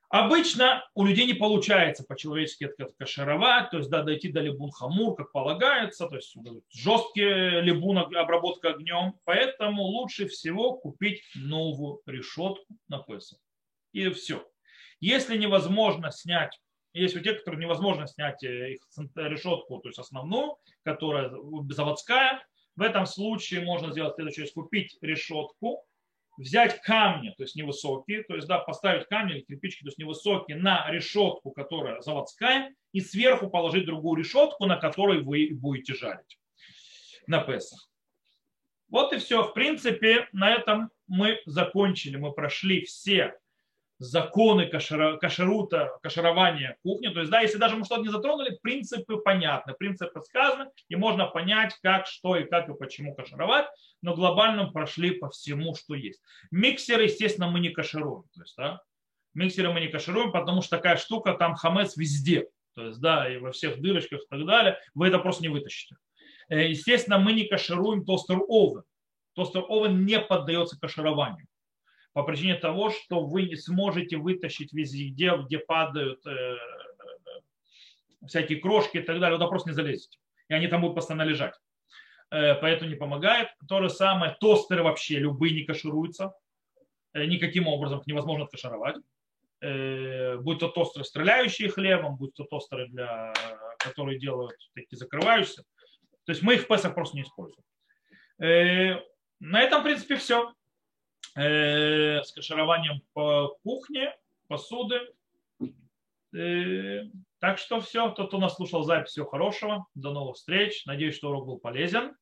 [SPEAKER 1] Обычно у людей не получается по-человечески это кашировать, то есть да, дойти до либун хамур, как полагается, то есть жесткий либун обработка огнем, поэтому лучше всего купить новую решетку на Песах. И все. Если невозможно снять, есть у тех, которые невозможно снять э, их решетку, то есть основную, которая заводская, в этом случае можно сделать следующее, купить решетку, взять камни, то есть невысокие, то есть да, поставить камни или кирпичики, то есть невысокие, на решетку, которая заводская, и сверху положить другую решетку, на которой вы будете жарить на Песах. Вот и все. В принципе, на этом мы закончили. Мы прошли все законы кашера, кашерута, каширования кухни. То есть, да, если даже мы что-то не затронули, принципы понятны, принципы сказаны, и можно понять, как, что и как и почему кашировать, но глобально прошли по всему, что есть. Миксеры, естественно, мы не кашируем. То есть, да, миксеры мы не кашируем, потому что такая штука, там хамец везде. То есть, да, и во всех дырочках и так далее, вы это просто не вытащите. Естественно, мы не кашируем тостер овен. Тостер овен не поддается кашированию по причине того, что вы не сможете вытащить везде, где падают всякие крошки и так далее, туда просто не залезете. И они там будут постоянно лежать. Поэтому не помогает. То же самое, тостеры вообще любые не кашируются. Никаким образом невозможно откашировать. Будь то тостеры, стреляющие хлебом, будь то тостеры, для, которые делают такие закрывающиеся. То есть мы их в Песах просто не используем. На этом, в принципе, все. С кашированием по кухне, посуды. Так что все, тот, кто нас слушал запись, всего хорошего. До новых встреч. Надеюсь, что урок был полезен.